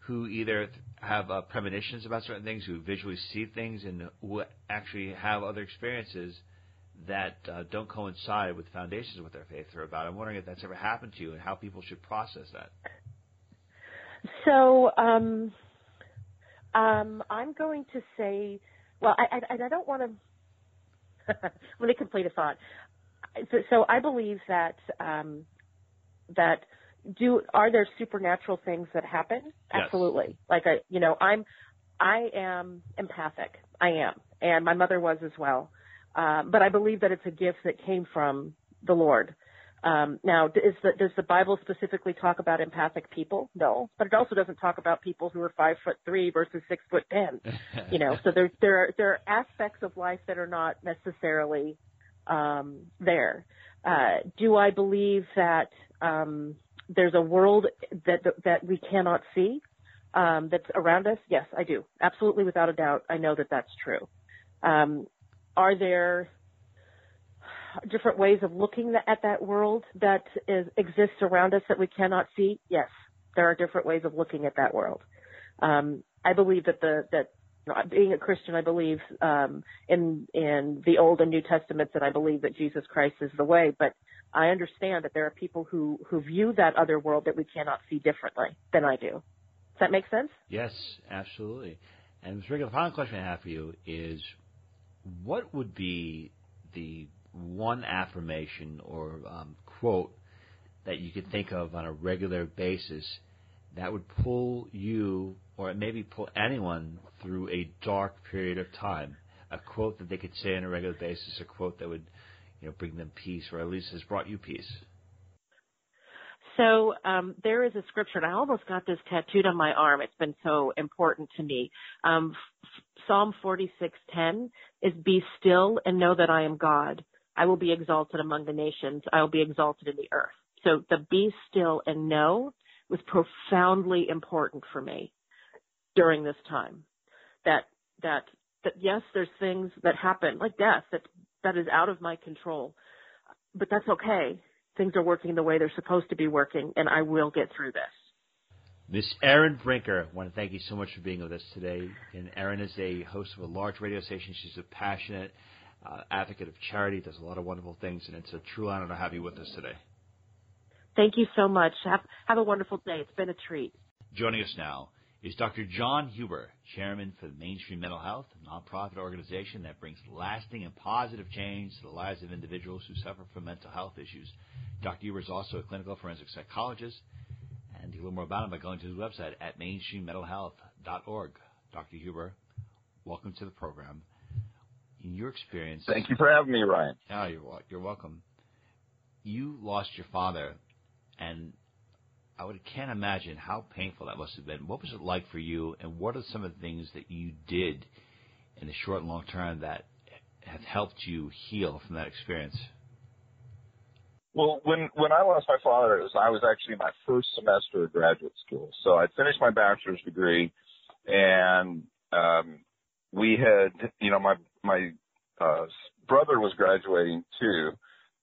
who either have uh, premonitions about certain things, who visually see things, and who actually have other experiences that uh, don't coincide with foundations of what their faith are about. I'm wondering if that's ever happened to you and how people should process that. So, um, um, I'm going to say, well, I, I, I don't want to. let me complete a thought. So, so I believe that um, that do are there supernatural things that happen? Yes. Absolutely. Like I, you know, I'm I am empathic. I am, and my mother was as well. Um, but I believe that it's a gift that came from the Lord. Um, now, the, does the Bible specifically talk about empathic people? No, but it also doesn't talk about people who are five foot three versus six foot ten. you know, so there there are there are aspects of life that are not necessarily um, there. Uh, do I believe that um, there's a world that that we cannot see um, that's around us? Yes, I do. Absolutely, without a doubt, I know that that's true. Um, are there different ways of looking at that world that is, exists around us that we cannot see? Yes, there are different ways of looking at that world. Um, I believe that the that being a Christian, I believe um, in in the Old and New Testaments, and I believe that Jesus Christ is the way. But I understand that there are people who who view that other world that we cannot see differently than I do. Does that make sense? Yes, absolutely. And Ms. The final question I have for you is, what would be the one affirmation or um, quote that you could think of on a regular basis that would pull you or maybe pull anyone through a dark period of time? A quote that they could say on a regular basis, a quote that would, you know, bring them peace, or at least has brought you peace. So um, there is a scripture, and I almost got this tattooed on my arm. It's been so important to me. Um, Psalm 46:10 is "Be still and know that I am God. I will be exalted among the nations. I will be exalted in the earth." So the "Be still and know" was profoundly important for me during this time. That that that yes, there's things that happen like death that that is out of my control, but that's okay. Things are working the way they're supposed to be working, and I will get through this. Miss Erin Brinker, I want to thank you so much for being with us today. And Erin is a host of a large radio station. She's a passionate uh, advocate of charity, does a lot of wonderful things, and it's a true honor to have you with us today. Thank you so much. Have, have a wonderful day. It's been a treat. Joining us now is Dr. John Huber, Chairman for the Mainstream Mental Health, a nonprofit organization that brings lasting and positive change to the lives of individuals who suffer from mental health issues. Dr. Huber is also a clinical forensic psychologist, and you can learn more about him by going to his website at mainstreammentalhealth.org. Dr. Huber, welcome to the program. In your experience, thank you for having me, Ryan. Oh, you're you're welcome. You lost your father, and I would, can't imagine how painful that must have been. What was it like for you, and what are some of the things that you did in the short and long term that have helped you heal from that experience? Well, when when I lost my father, it was, I was actually in my first semester of graduate school. So I finished my bachelor's degree, and um, we had, you know, my my uh, brother was graduating too,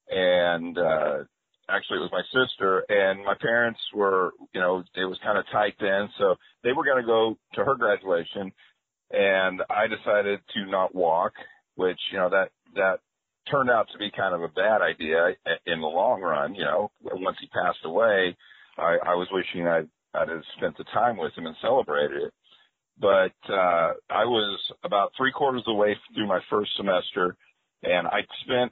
and uh, actually it was my sister, and my parents were, you know, it was kind of tight then, so they were going to go to her graduation, and I decided to not walk, which you know that that turned out to be kind of a bad idea in the long run. You know, once he passed away, I, I was wishing I'd, I'd have spent the time with him and celebrated it. But uh, I was about three quarters of the way through my first semester, and I spent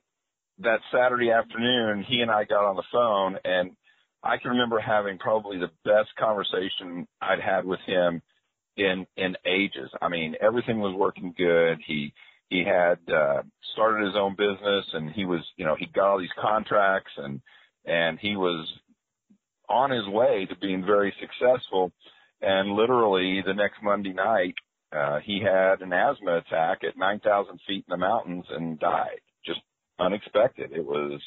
that Saturday afternoon. He and I got on the phone, and I can remember having probably the best conversation I'd had with him in in ages. I mean, everything was working good. He he had uh, started his own business and he was, you know, he got all these contracts and and he was on his way to being very successful. And literally the next Monday night, uh, he had an asthma attack at 9,000 feet in the mountains and died. Just unexpected. It was,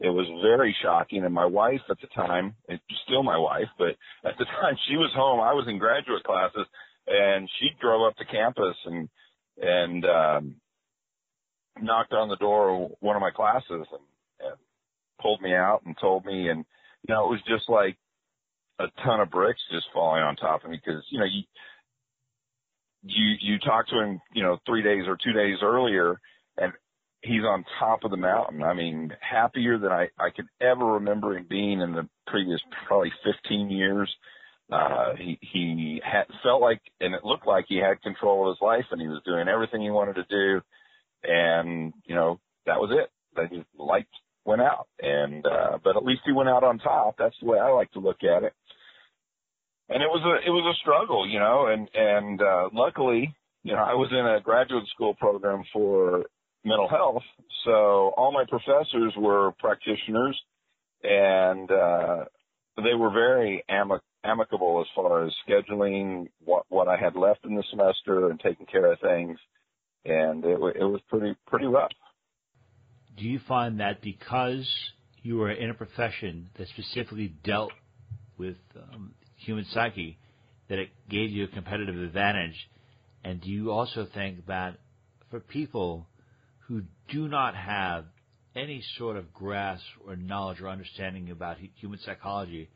it was very shocking. And my wife at the time, it's still my wife, but at the time she was home. I was in graduate classes and she drove up to campus and and um, knocked on the door of one of my classes and, and pulled me out and told me, and you know, it was just like a ton of bricks just falling on top of me because you know you you you talk to him, you know, three days or two days earlier, and he's on top of the mountain. I mean, happier than I I could ever remember him being in the previous probably 15 years. Uh, he he had felt like, and it looked like he had control of his life, and he was doing everything he wanted to do, and you know that was it. That his light went out, and uh, but at least he went out on top. That's the way I like to look at it. And it was a it was a struggle, you know, and and uh, luckily, you know, I was in a graduate school program for mental health, so all my professors were practitioners, and uh, they were very amic- amicable as far as scheduling what what I had left in the semester and taking care of things, and it it was pretty pretty rough. Do you find that because you were in a profession that specifically dealt with um, human psyche, that it gave you a competitive advantage? And do you also think that for people who do not have any sort of grasp or knowledge or understanding about human psychology,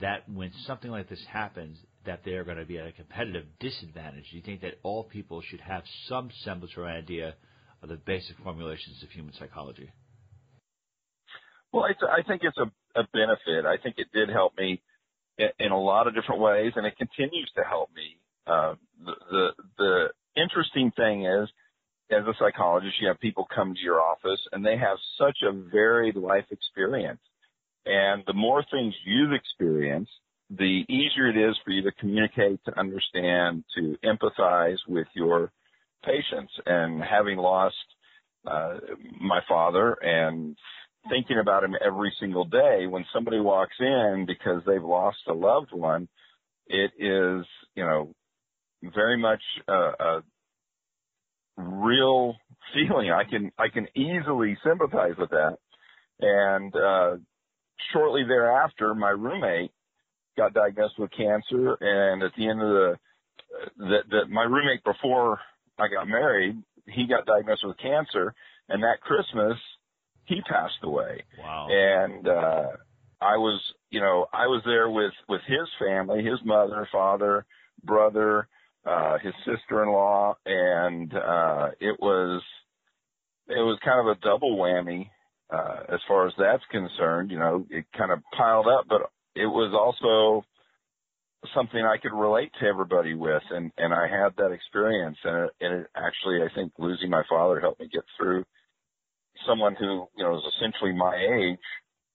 that when something like this happens, that they're going to be at a competitive disadvantage? Do you think that all people should have some semblance or idea of the basic formulations of human psychology? Well, I, think it's a, a benefit. I think it did help me in, a lot of different ways, and it continues to help me. Uh, the, the the interesting thing is, as a psychologist, you have people come to your office and they have such a varied life experience and the more things you've experienced, the easier it is for you to communicate, to understand, to empathize with your patients. And having lost uh, my father and thinking about him every single day, when somebody walks in because they've lost a loved one, it is, you know, very much a, a real feeling. I can I can easily sympathize with that. And uh, shortly thereafter, my roommate got diagnosed with cancer, and at the end of the that that my roommate before I got married, he got diagnosed with cancer, and that Christmas he passed away. Wow. And uh I was, you know, I was there with with his family, his mother, father, brother, uh his sister-in-law, and uh it was it was kind of a double whammy uh, as far as that's concerned, you know, it kind of piled up, but it was also something I could relate to everybody with, and and I had that experience, and it, and it actually, I think, losing my father helped me get through someone who you know is essentially my age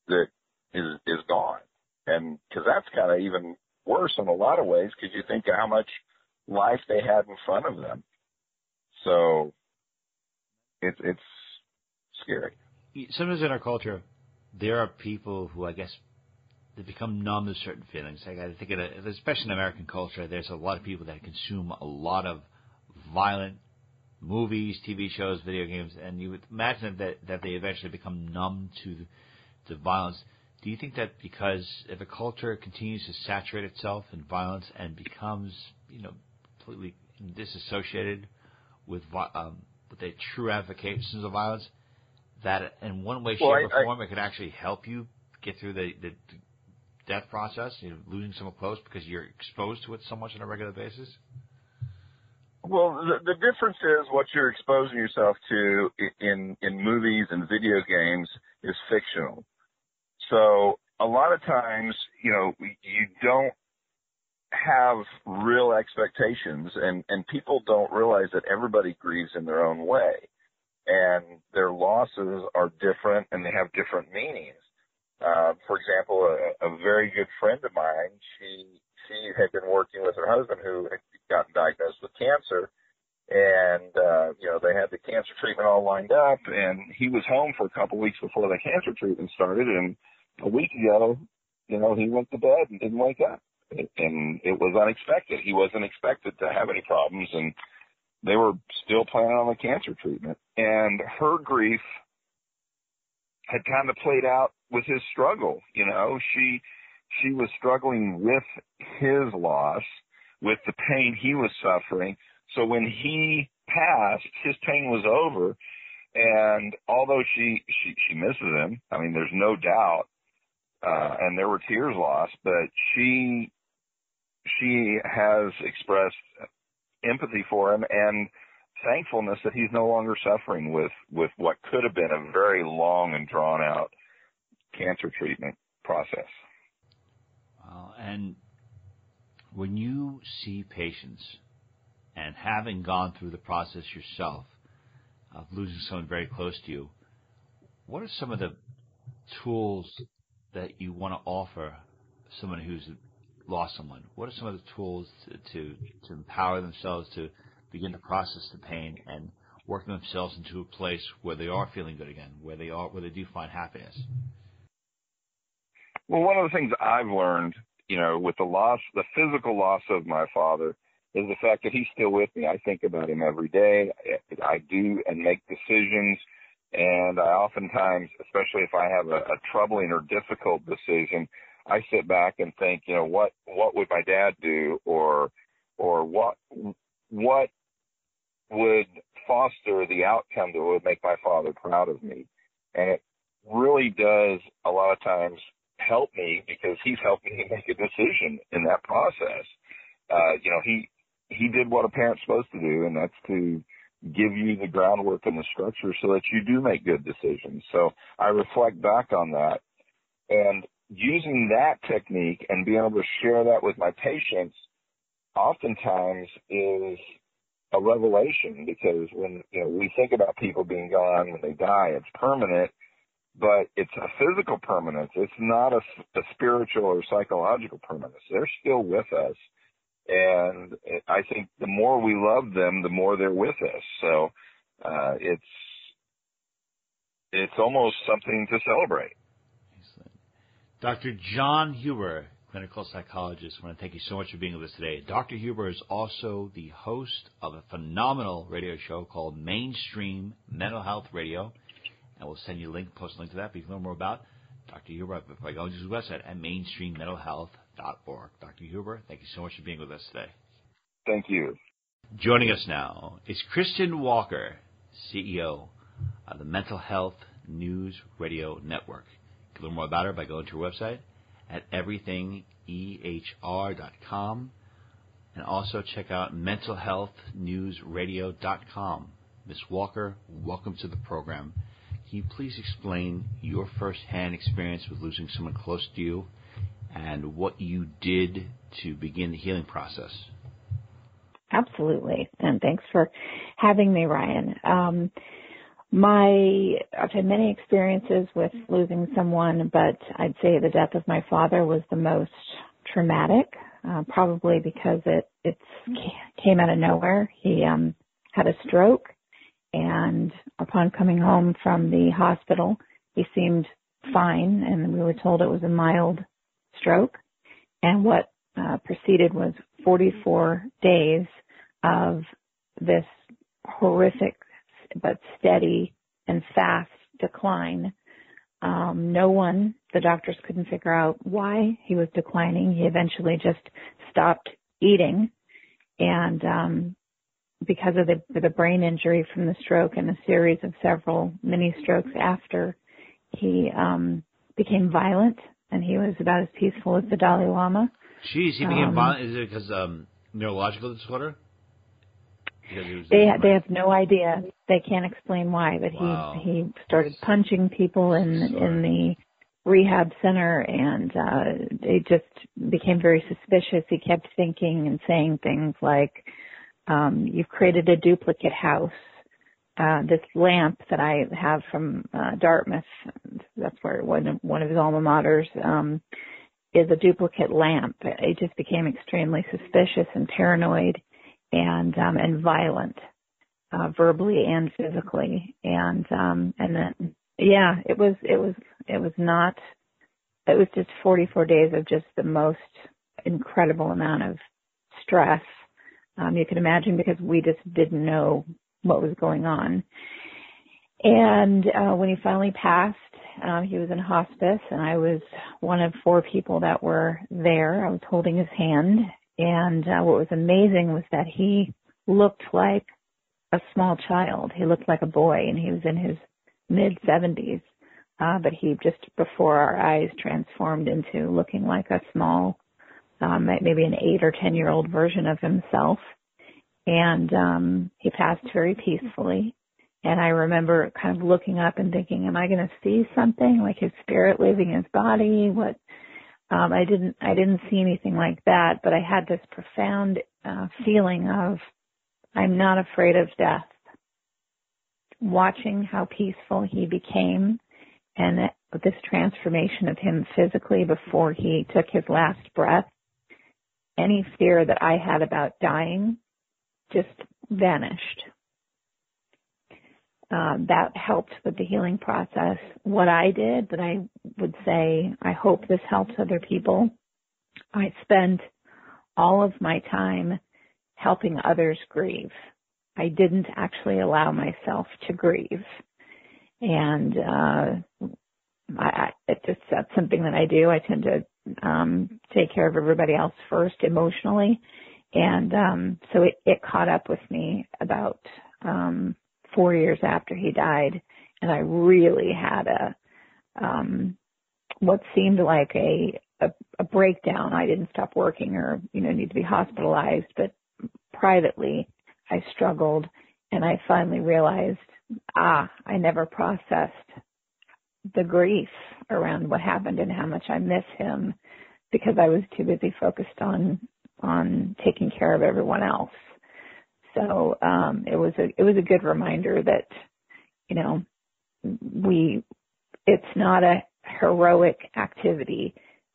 that is is gone, and because that's kind of even worse in a lot of ways, because you think of how much life they had in front of them. So it's it's scary sometimes in our culture, there are people who I guess they become numb to certain feelings. Like I think, a, especially in American culture, there's a lot of people that consume a lot of violent movies, TV shows, video games, and you would imagine that that they eventually become numb to to violence. Do you think that because if a culture continues to saturate itself in violence and becomes, you know, completely disassociated with um, with the true avocations of violence, that in one way, shape, well, or form, I, it could actually help you get through the, the death process, you know, losing someone close because you're exposed to it so much on a regular basis? Well, the, the difference is what you're exposing yourself to in in movies and video games is fictional. So a lot of times, you know, you don't have real expectations and, and people don't realize that everybody grieves in their own way and their losses are different and they have different meanings. Uh, for example, a, a very good friend of mine, she, she had been working with her husband who had gotten diagnosed with cancer and, uh, you know, they had the cancer treatment all lined up and he was home for a couple of weeks before the cancer treatment started and a week ago, you know, he went to bed and didn't wake up and it was unexpected. He wasn't expected to have any problems, and they were still planning on the cancer treatment. And her grief had kind of played out with his struggle. You know, she she was struggling with his loss, with the pain he was suffering. So when he passed, his pain was over. And although she she she misses him, I mean, there's no doubt uh, and there were tears lost, but she she has expressed empathy for him and thankfulness that he's no longer suffering with with what could have been a very long and drawn out cancer treatment process. Uh, and when you see patients and having gone through the process yourself of losing someone very close to you, what are some of the tools that you want to offer someone who's lost someone? What are some of the tools to, empower themselves to begin to process the pain and work themselves into a place where they are feeling good again, where they are, where they do find happiness? Well, one of the things I've learned, you know, with the loss, the physical loss of my father, is the fact that he's still with me. I think about him every day. I do and make decisions. And I oftentimes, especially if I have a, a troubling or difficult decision, I sit back and think, you know, what what would my dad do, or or what what would foster the outcome that would make my father proud of me, and it really does a lot of times help me because he's helping me make a decision in that process. Uh, you know, he he did what a parent's supposed to do, and that's to give you the groundwork and the structure so that you do make good decisions. So I reflect back on that, and using that technique and being able to share that with my patients oftentimes is a revelation because when you know we think about people being gone when they die it's permanent but it's a physical permanence it's not a, a spiritual or psychological permanence they're still with us and i think the more we love them the more they're with us so uh it's it's almost something to celebrate Excellent. Dr. John Huber, clinical psychologist, I want to thank you so much for being with us today. Dr. Huber is also the host of a phenomenal radio show called Mainstream Mental Health Radio. And we'll send you a link, post a link to that, but you can learn more about Dr. Huber by going to his website at mainstreammentalhealth.org. Dr. Huber, thank you so much for being with us today. Thank you. Joining us now is Kristin Walker, CEO of the Mental Health News Radio Network You can learn more about her by going to her website at everythingehr.com and also check out mentalhealthnewsradio.com. Ms. Walker, welcome to the program. Can you please explain your firsthand experience with losing someone close to you and what you did to begin the healing process? Absolutely. And thanks for having me, Ryan. Um, my I've had many experiences with losing someone, but I'd say the death of my father was the most traumatic, uh, probably because it it came out of nowhere. He um, had a stroke, and upon coming home from the hospital, he seemed fine, and we were told it was a mild stroke. And what uh, preceded was 44 days of this horrific but steady and fast decline. Um, no one, the doctors couldn't figure out why he was declining. He eventually just stopped eating. And um, because of the the brain injury from the stroke and a series of several mini strokes after, he um, became violent and he was about as peaceful as the Dalai Lama. Jeez, he became um, violent. Is it because um, neurological disorder? They they have no idea. They can't explain why, but wow. he he started punching people in Sorry. in the rehab center and uh it just became very suspicious. He kept thinking and saying things like um you've created a duplicate house. Uh this lamp that I have from uh Dartmouth, that's where one of one of his alma maters um is a duplicate lamp. It just became extremely suspicious and paranoid and um, and violent, uh, verbally and physically, and um, and then yeah, it was it was it was not. It was just 44 days of just the most incredible amount of stress. Um, you can imagine because we just didn't know what was going on. And uh, when he finally passed, um, he was in hospice, and I was one of four people that were there. I was holding his hand, and uh, what was amazing was that he looked like a small child. He looked like a boy, and he was in his mid 70s. Uh, but he just before our eyes transformed into looking like a small, um, maybe an eight or ten year old version of himself. And um, he passed very peacefully. And I remember kind of looking up and thinking, am I going to see something like his spirit leaving his body? What um, I didn't I didn't see anything like that, but I had this profound uh, feeling of I'm not afraid of death. Watching how peaceful he became, and this transformation of him physically before he took his last breath, any fear that I had about dying just vanished um, that helped with the healing process. What I did, but I would say I hope this helps other people. I spent all of my time helping others grieve. I didn't actually allow myself to grieve. And uh I, I it just that's something that I do. I tend to um take care of everybody else first emotionally. And um so it, it caught up with me about um four years after he died, and I really had a um, what seemed like a, a a breakdown. I didn't stop working or you know need to be hospitalized, but privately I struggled, and I finally realized ah I never processed the grief around what happened and how much I miss him because I was too busy focused on on taking care of everyone else. So um, it was a it was a good reminder that you know we it's not a heroic activity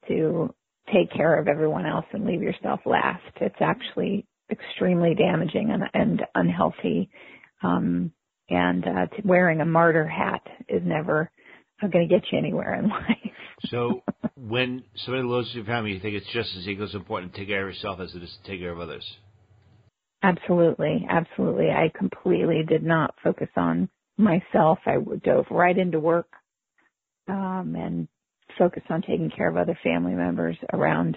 to take care of everyone else and leave yourself last. It's actually extremely damaging and, and unhealthy. Um, and uh, wearing a martyr hat is never going to get you anywhere in life. so when somebody loses your family, you think it's just as equally important to take care of yourself as it is to take care of others? Absolutely, absolutely. I completely did not focus on myself. I dove right into work um, and focused on taking care of other family members around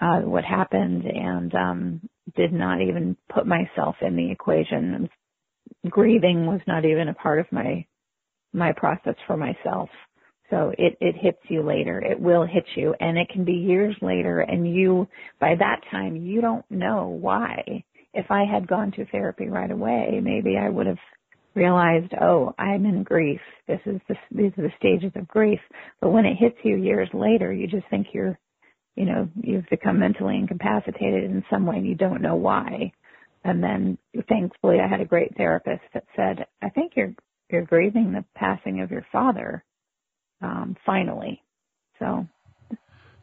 uh, what happened, and um, did not even put myself in the equation. Grieving was not even a part of my my process for myself. So it, it hits you later. It will hit you and it can be years later and you, by that time, you don't know why if I had gone to therapy right away, maybe I would have realized, oh, I'm in grief. This is the, these are the stages of grief. But when it hits you years later, you just think you're, you know, you've become mentally incapacitated in some way and you don't know why. And then thankfully I had a great therapist that said, I think you're, you're grieving the passing of your father, um, finally. So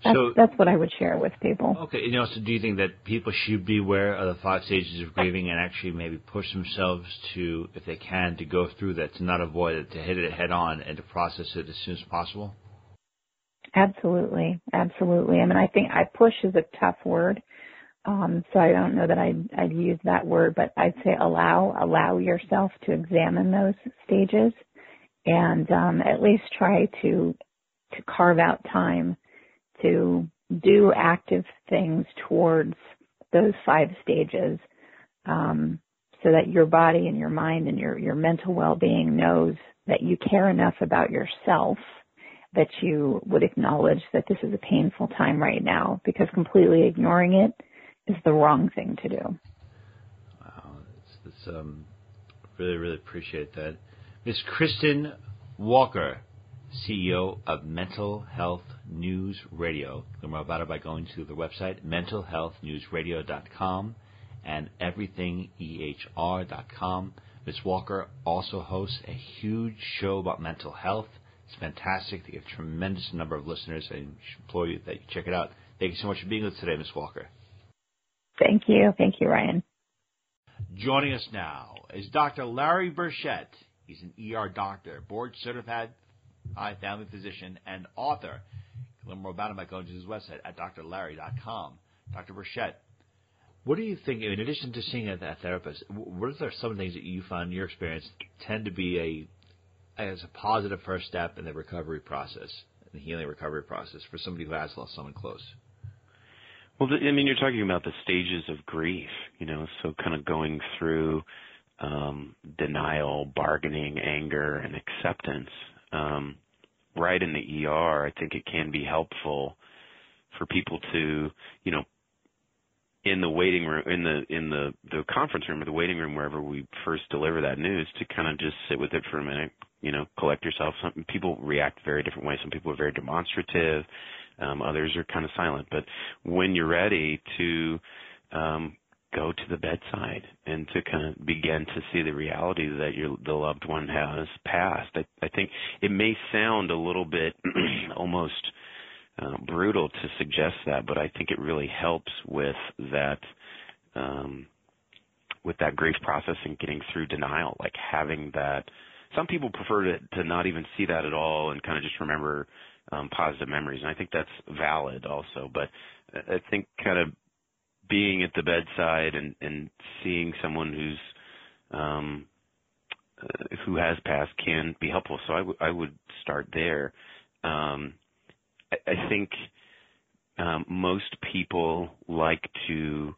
that's, so, that's what I would share with people. Okay, you know, so do you think that people should be aware of the five stages of grieving and actually maybe push themselves to, if they can, to go through that, to not avoid it, to hit it head on, and to process it as soon as possible? Absolutely, absolutely. I mean, I think I push is a tough word, um, so I don't know that I'd, I'd use that word, but I'd say allow, allow yourself to examine those stages, and um, at least try to to carve out time to do active things towards those five stages. Um, so that your body and your mind and your, your mental well-being knows that you care enough about yourself that you would acknowledge that this is a painful time right now because completely ignoring it is the wrong thing to do. Wow, it's, it's um, really, really appreciate that. Miss Kristin Walker, CEO of Mental Health News Radio. Learn more about it by going to the website mentalhealthnewsradio.com and everythingehr.com. Ms. Walker also hosts a huge show about mental health. It's fantastic. They have a tremendous number of listeners. I implore you that you check it out. Thank you so much for being with us today, Ms. Walker. Thank you. Thank you, Ryan. Joining us now is Dr. Larry Burchett. He's an ER doctor, board certified family physician, and author. You can learn more about him by going to his website at drlarry.com. Dr. Burchett, what do you think, in addition to seeing a, a therapist, what are some things that you find in your experience tend to be a as a positive first step in the recovery process, in the healing recovery process for somebody who has lost someone close? Well, I mean, you're talking about the stages of grief, you know, so kind of going through um, denial, bargaining, anger, and acceptance. Um, right in the ER, I think it can be helpful for people to, you know, in the waiting room, in the in the the conference room or the waiting room, wherever we first deliver that news, to kind of just sit with it for a minute, you know, collect yourself. Some people react very different ways. Some people are very demonstrative. Um, others are kind of silent. But when you're ready to um, go to the bedside and to kind of begin to see the reality that your the loved one has passed. I, I think it may sound a little bit almost uh, brutal to suggest that, but I think it really helps with that um, with that grief process and getting through denial, like having that. Some people prefer to, to not even see that at all and kind of just remember positive memories, and I think that's valid also. But I think kind of being at the bedside and and seeing someone who's um uh, who has passed can be helpful so I, w- I would start there um I, I think um most people like to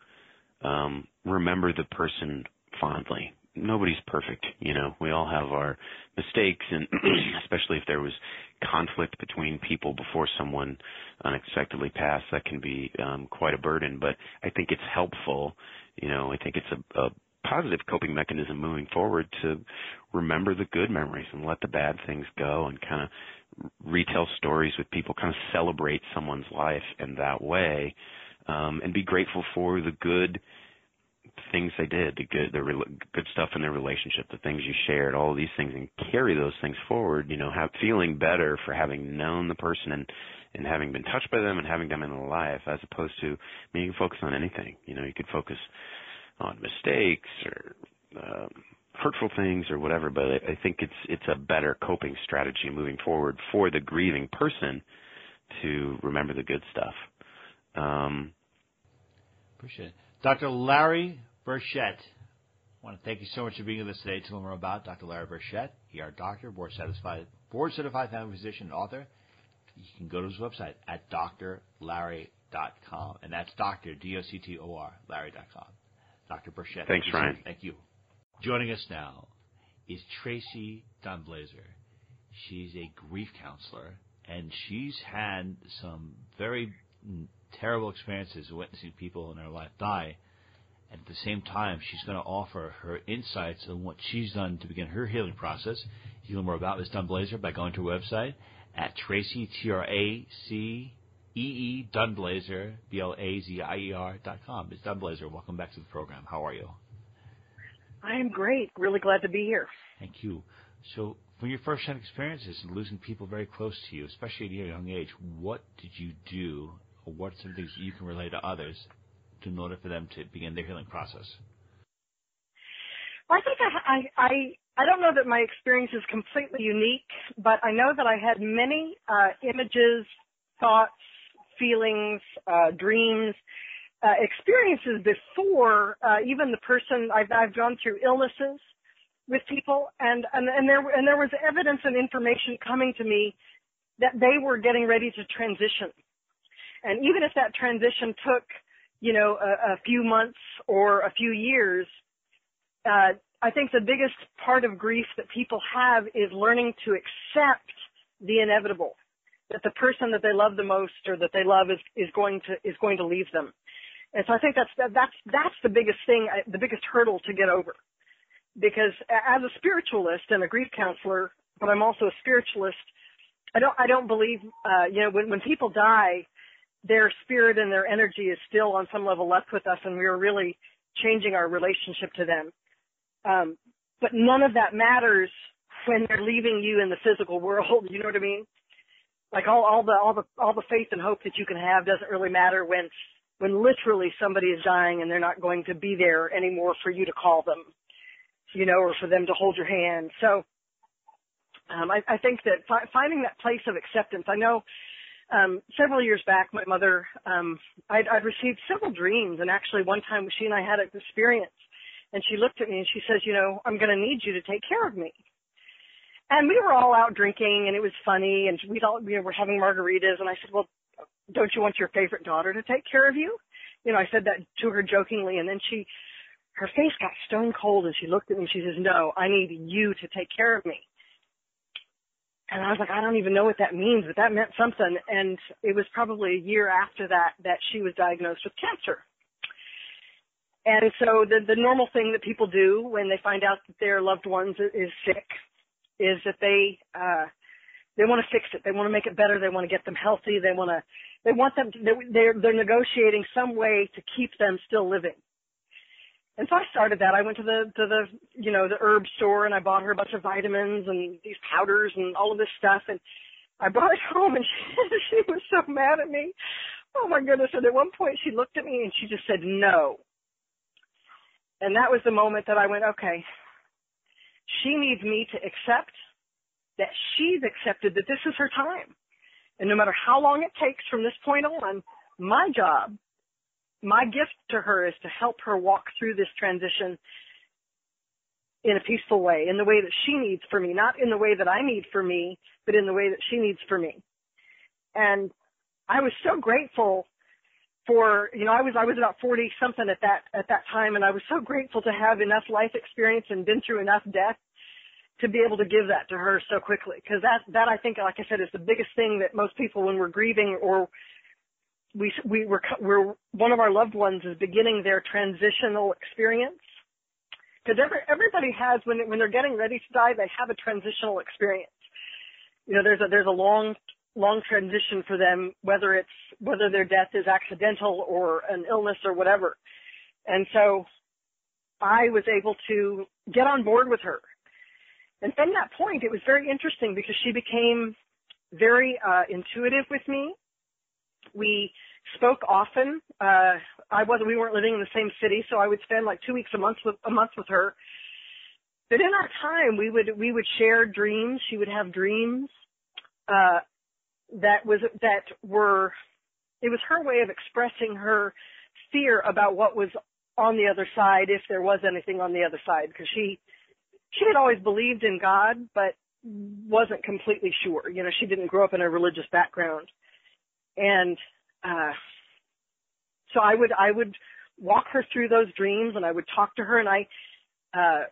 um remember the person fondly nobody's perfect you know. We all have our mistakes and especially if there was conflict between people before someone unexpectedly passed that can be um quite a burden. But i think it's helpful you know. I think it's a, a positive coping mechanism moving forward to remember the good memories and let the bad things go and kind of retell stories with people kind of celebrate someone's life in that way um and be grateful for the good things they did, the good, the re- good stuff in their relationship, the things you shared, all these things, and carry those things forward. You know, have feeling better for having known the person and and having been touched by them and having them in the life, as opposed to I mean, you can focus on anything. You know, you could focus on mistakes or um, hurtful things or whatever. But I, I think it's it's a better coping strategy moving forward for the grieving person to remember the good stuff. Um, Appreciate it. Dr. Larry Burchett. I want to thank you so much for being with us today to learn more about Dr. Larry Burchett, ER doctor, board certified, board certified family physician and author. You can go to his website at drlarry.com, and that's Doctor D O C T O R Larry.com. Dr. Burchett. Thanks, thank Ryan. Thank you. Joining us now is Tracee Dunblazier. She's a grief counselor, and she's had some very terrible experiences of witnessing people in her life die. And at the same time, she's going to offer her insights on what she's done to begin her healing process. You can learn more about Ms. Dunblazier by going to her website at Tracee, T R A C E E, Dunblazier, B L A Z I E R dot com. Ms. Dunblazier, welcome back to the program. How are you? I am great. Really glad to be here. Thank you. So, from your first-hand experiences and losing people very close to you, especially at a young age, what did you do, what are some things you can relate to others in order for them to begin their healing process? Well, I think I, I, I, I don't know that my experience is completely unique, but I know that I had many uh, images, thoughts, feelings, uh, dreams, uh, experiences before uh, even the person I've, I've gone through illnesses with people, and, and and there and there was evidence and information coming to me that they were getting ready to transition, and even if that transition took, you know, a, a few months or a few years, uh, I think the biggest part of grief that people have is learning to accept the inevitable, that the person that they love the most or that they love is, is going to, is going to leave them. And so I think that's, that's, that's the biggest thing, uh, the biggest hurdle to get over. Because as a spiritualist and a grief counselor, but I'm also a spiritualist, I don't, I don't believe, uh, you know, when, when people die, their spirit and their energy is still on some level left with us and we are really changing our relationship to them. Um, but none of that matters when they're leaving you in the physical world. You know what I mean? Like all, all the, all the, all the faith and hope that you can have doesn't really matter when, when literally somebody is dying and they're not going to be there anymore for you to call them, you know, or for them to hold your hand. So, um, I, I think that fi- finding that place of acceptance, I know, um, several years back, my mother, um, I'd, I'd received several dreams, and actually one time she and I had an experience and she looked at me and she says, you know, I'm going to need you to take care of me. And we were all out drinking and it was funny and we all, we were having margaritas and I said, well, don't you want your favorite daughter to take care of you? You know, I said that to her jokingly and then she, her face got stone cold and she looked at me and she says, no, I need you to take care of me. And I was like, I don't even know what that means, but that meant something. And it was probably a year after that that she was diagnosed with cancer. And so the, the normal thing that people do when they find out that their loved ones is sick is that they, uh, they want to fix it. They want to make it better. They want to get them healthy. They want to, they want them, to, they're, they're negotiating some way to keep them still living. And so I started that. I went to the, to the, you know, the herb store and I bought her a bunch of vitamins and these powders and all of this stuff. And I brought it home and she, she was so mad at me. Oh my goodness. And at one point she looked at me and she just said no. And that was the moment that I went, okay, she needs me to accept that she's accepted that this is her time. And no matter how long it takes from this point on, my job, my gift to her is to help her walk through this transition in a peaceful way, in the way that she needs for me, not in the way that I need for me, but in the way that she needs for me. And I was so grateful for you know I was I was about 40 something at that at that time and I was so grateful to have enough life experience and been through enough death to be able to give that to her so quickly because that that I think like I said is the biggest thing that most people when we're grieving or we we were we're one of our loved ones is beginning their transitional experience because every, everybody has when when they're getting ready to die they have a transitional experience you know there's a there's a long long transition for them, whether it's whether their death is accidental or an illness or whatever. And so I was able to get on board with her. And from that point, it was very interesting because she became very uh, intuitive with me. We spoke often. Uh, I wasn't. We weren't living in the same city, so I would spend like two weeks a month with a month with her. But in our time, we would we would share dreams. She would have dreams. Uh, that was that were it was her way of expressing her fear about what was on the other side if there was anything on the other side because she she had always believed in God but wasn't completely sure you know she didn't grow up in a religious background and uh so I would I would walk her through those dreams and I would talk to her and I uh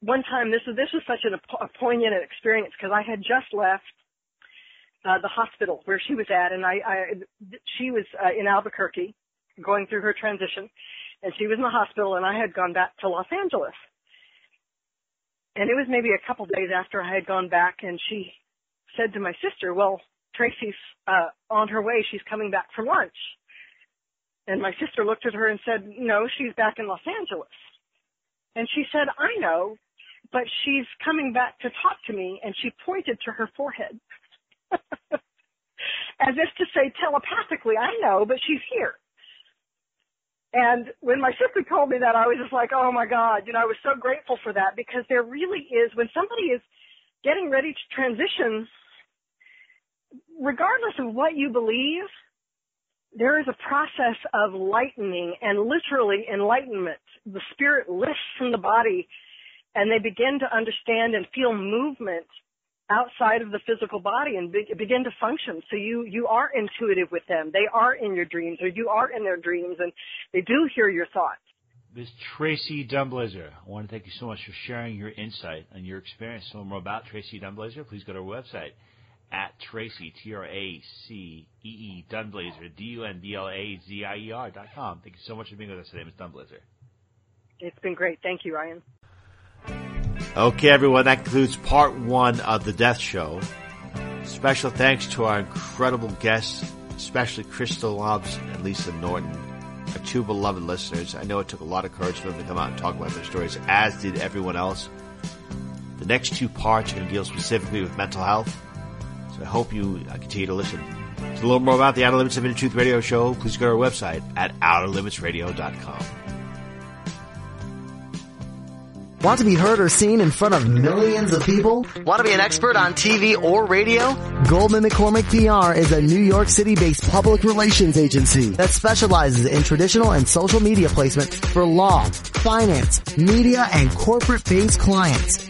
one time this is this was such an, a poignant experience because I had just left uh, the hospital where she was at, and I, I she was uh, in Albuquerque, going through her transition, and she was in the hospital, and I had gone back to Los Angeles. And it was maybe a couple days after I had gone back, and she said to my sister, "Well, Tracee's uh, on her way. She's coming back from lunch." And my sister looked at her and said, "No, she's back in Los Angeles." And she said, "I know, but she's coming back to talk to me." And she pointed to her forehead. As if to say telepathically, I know, but she's here. And when my sister told me that, I was just like, oh my God, you know, I was so grateful for that because there really is, when somebody is getting ready to transition, regardless of what you believe, there is a process of lightening and literally enlightenment. The spirit lifts from the body and they begin to understand and feel movement outside of the physical body and be, begin to function. So you, you are intuitive with them. They are in your dreams or you are in their dreams and they do hear your thoughts. Ms. Tracee Dunblazier, I want to thank you so much for sharing your insight and your experience. To more about Tracee Dunblazier, please go to our website at Tracee, T-R-A-C-E-E, Dunblazier, D-U-N-B-L-A-Z-I-E-R dot com. Thank you so much for being with us today, Ms. Dunblazier. It's been great. Thank you, Ryan. Okay, everyone, that concludes part one of The Death Show. Special thanks to our incredible guests, especially Crystal Lobbs and Lisa Norton, our two beloved listeners. I know it took a lot of courage for them to come out and talk about their stories, as did everyone else. The next two parts are going to deal specifically with mental health, so I hope you uh, continue to listen. To learn more about the Outer Limits of Inner Truth Radio Show, please go to our website at outerlimitsradio.com. Want to be heard or seen in front of millions of people? Want to be an expert on TV or radio? Goldman McCormick PR is a New York City-based public relations agency that specializes in traditional and social media placement for law, finance, media, and corporate-based clients.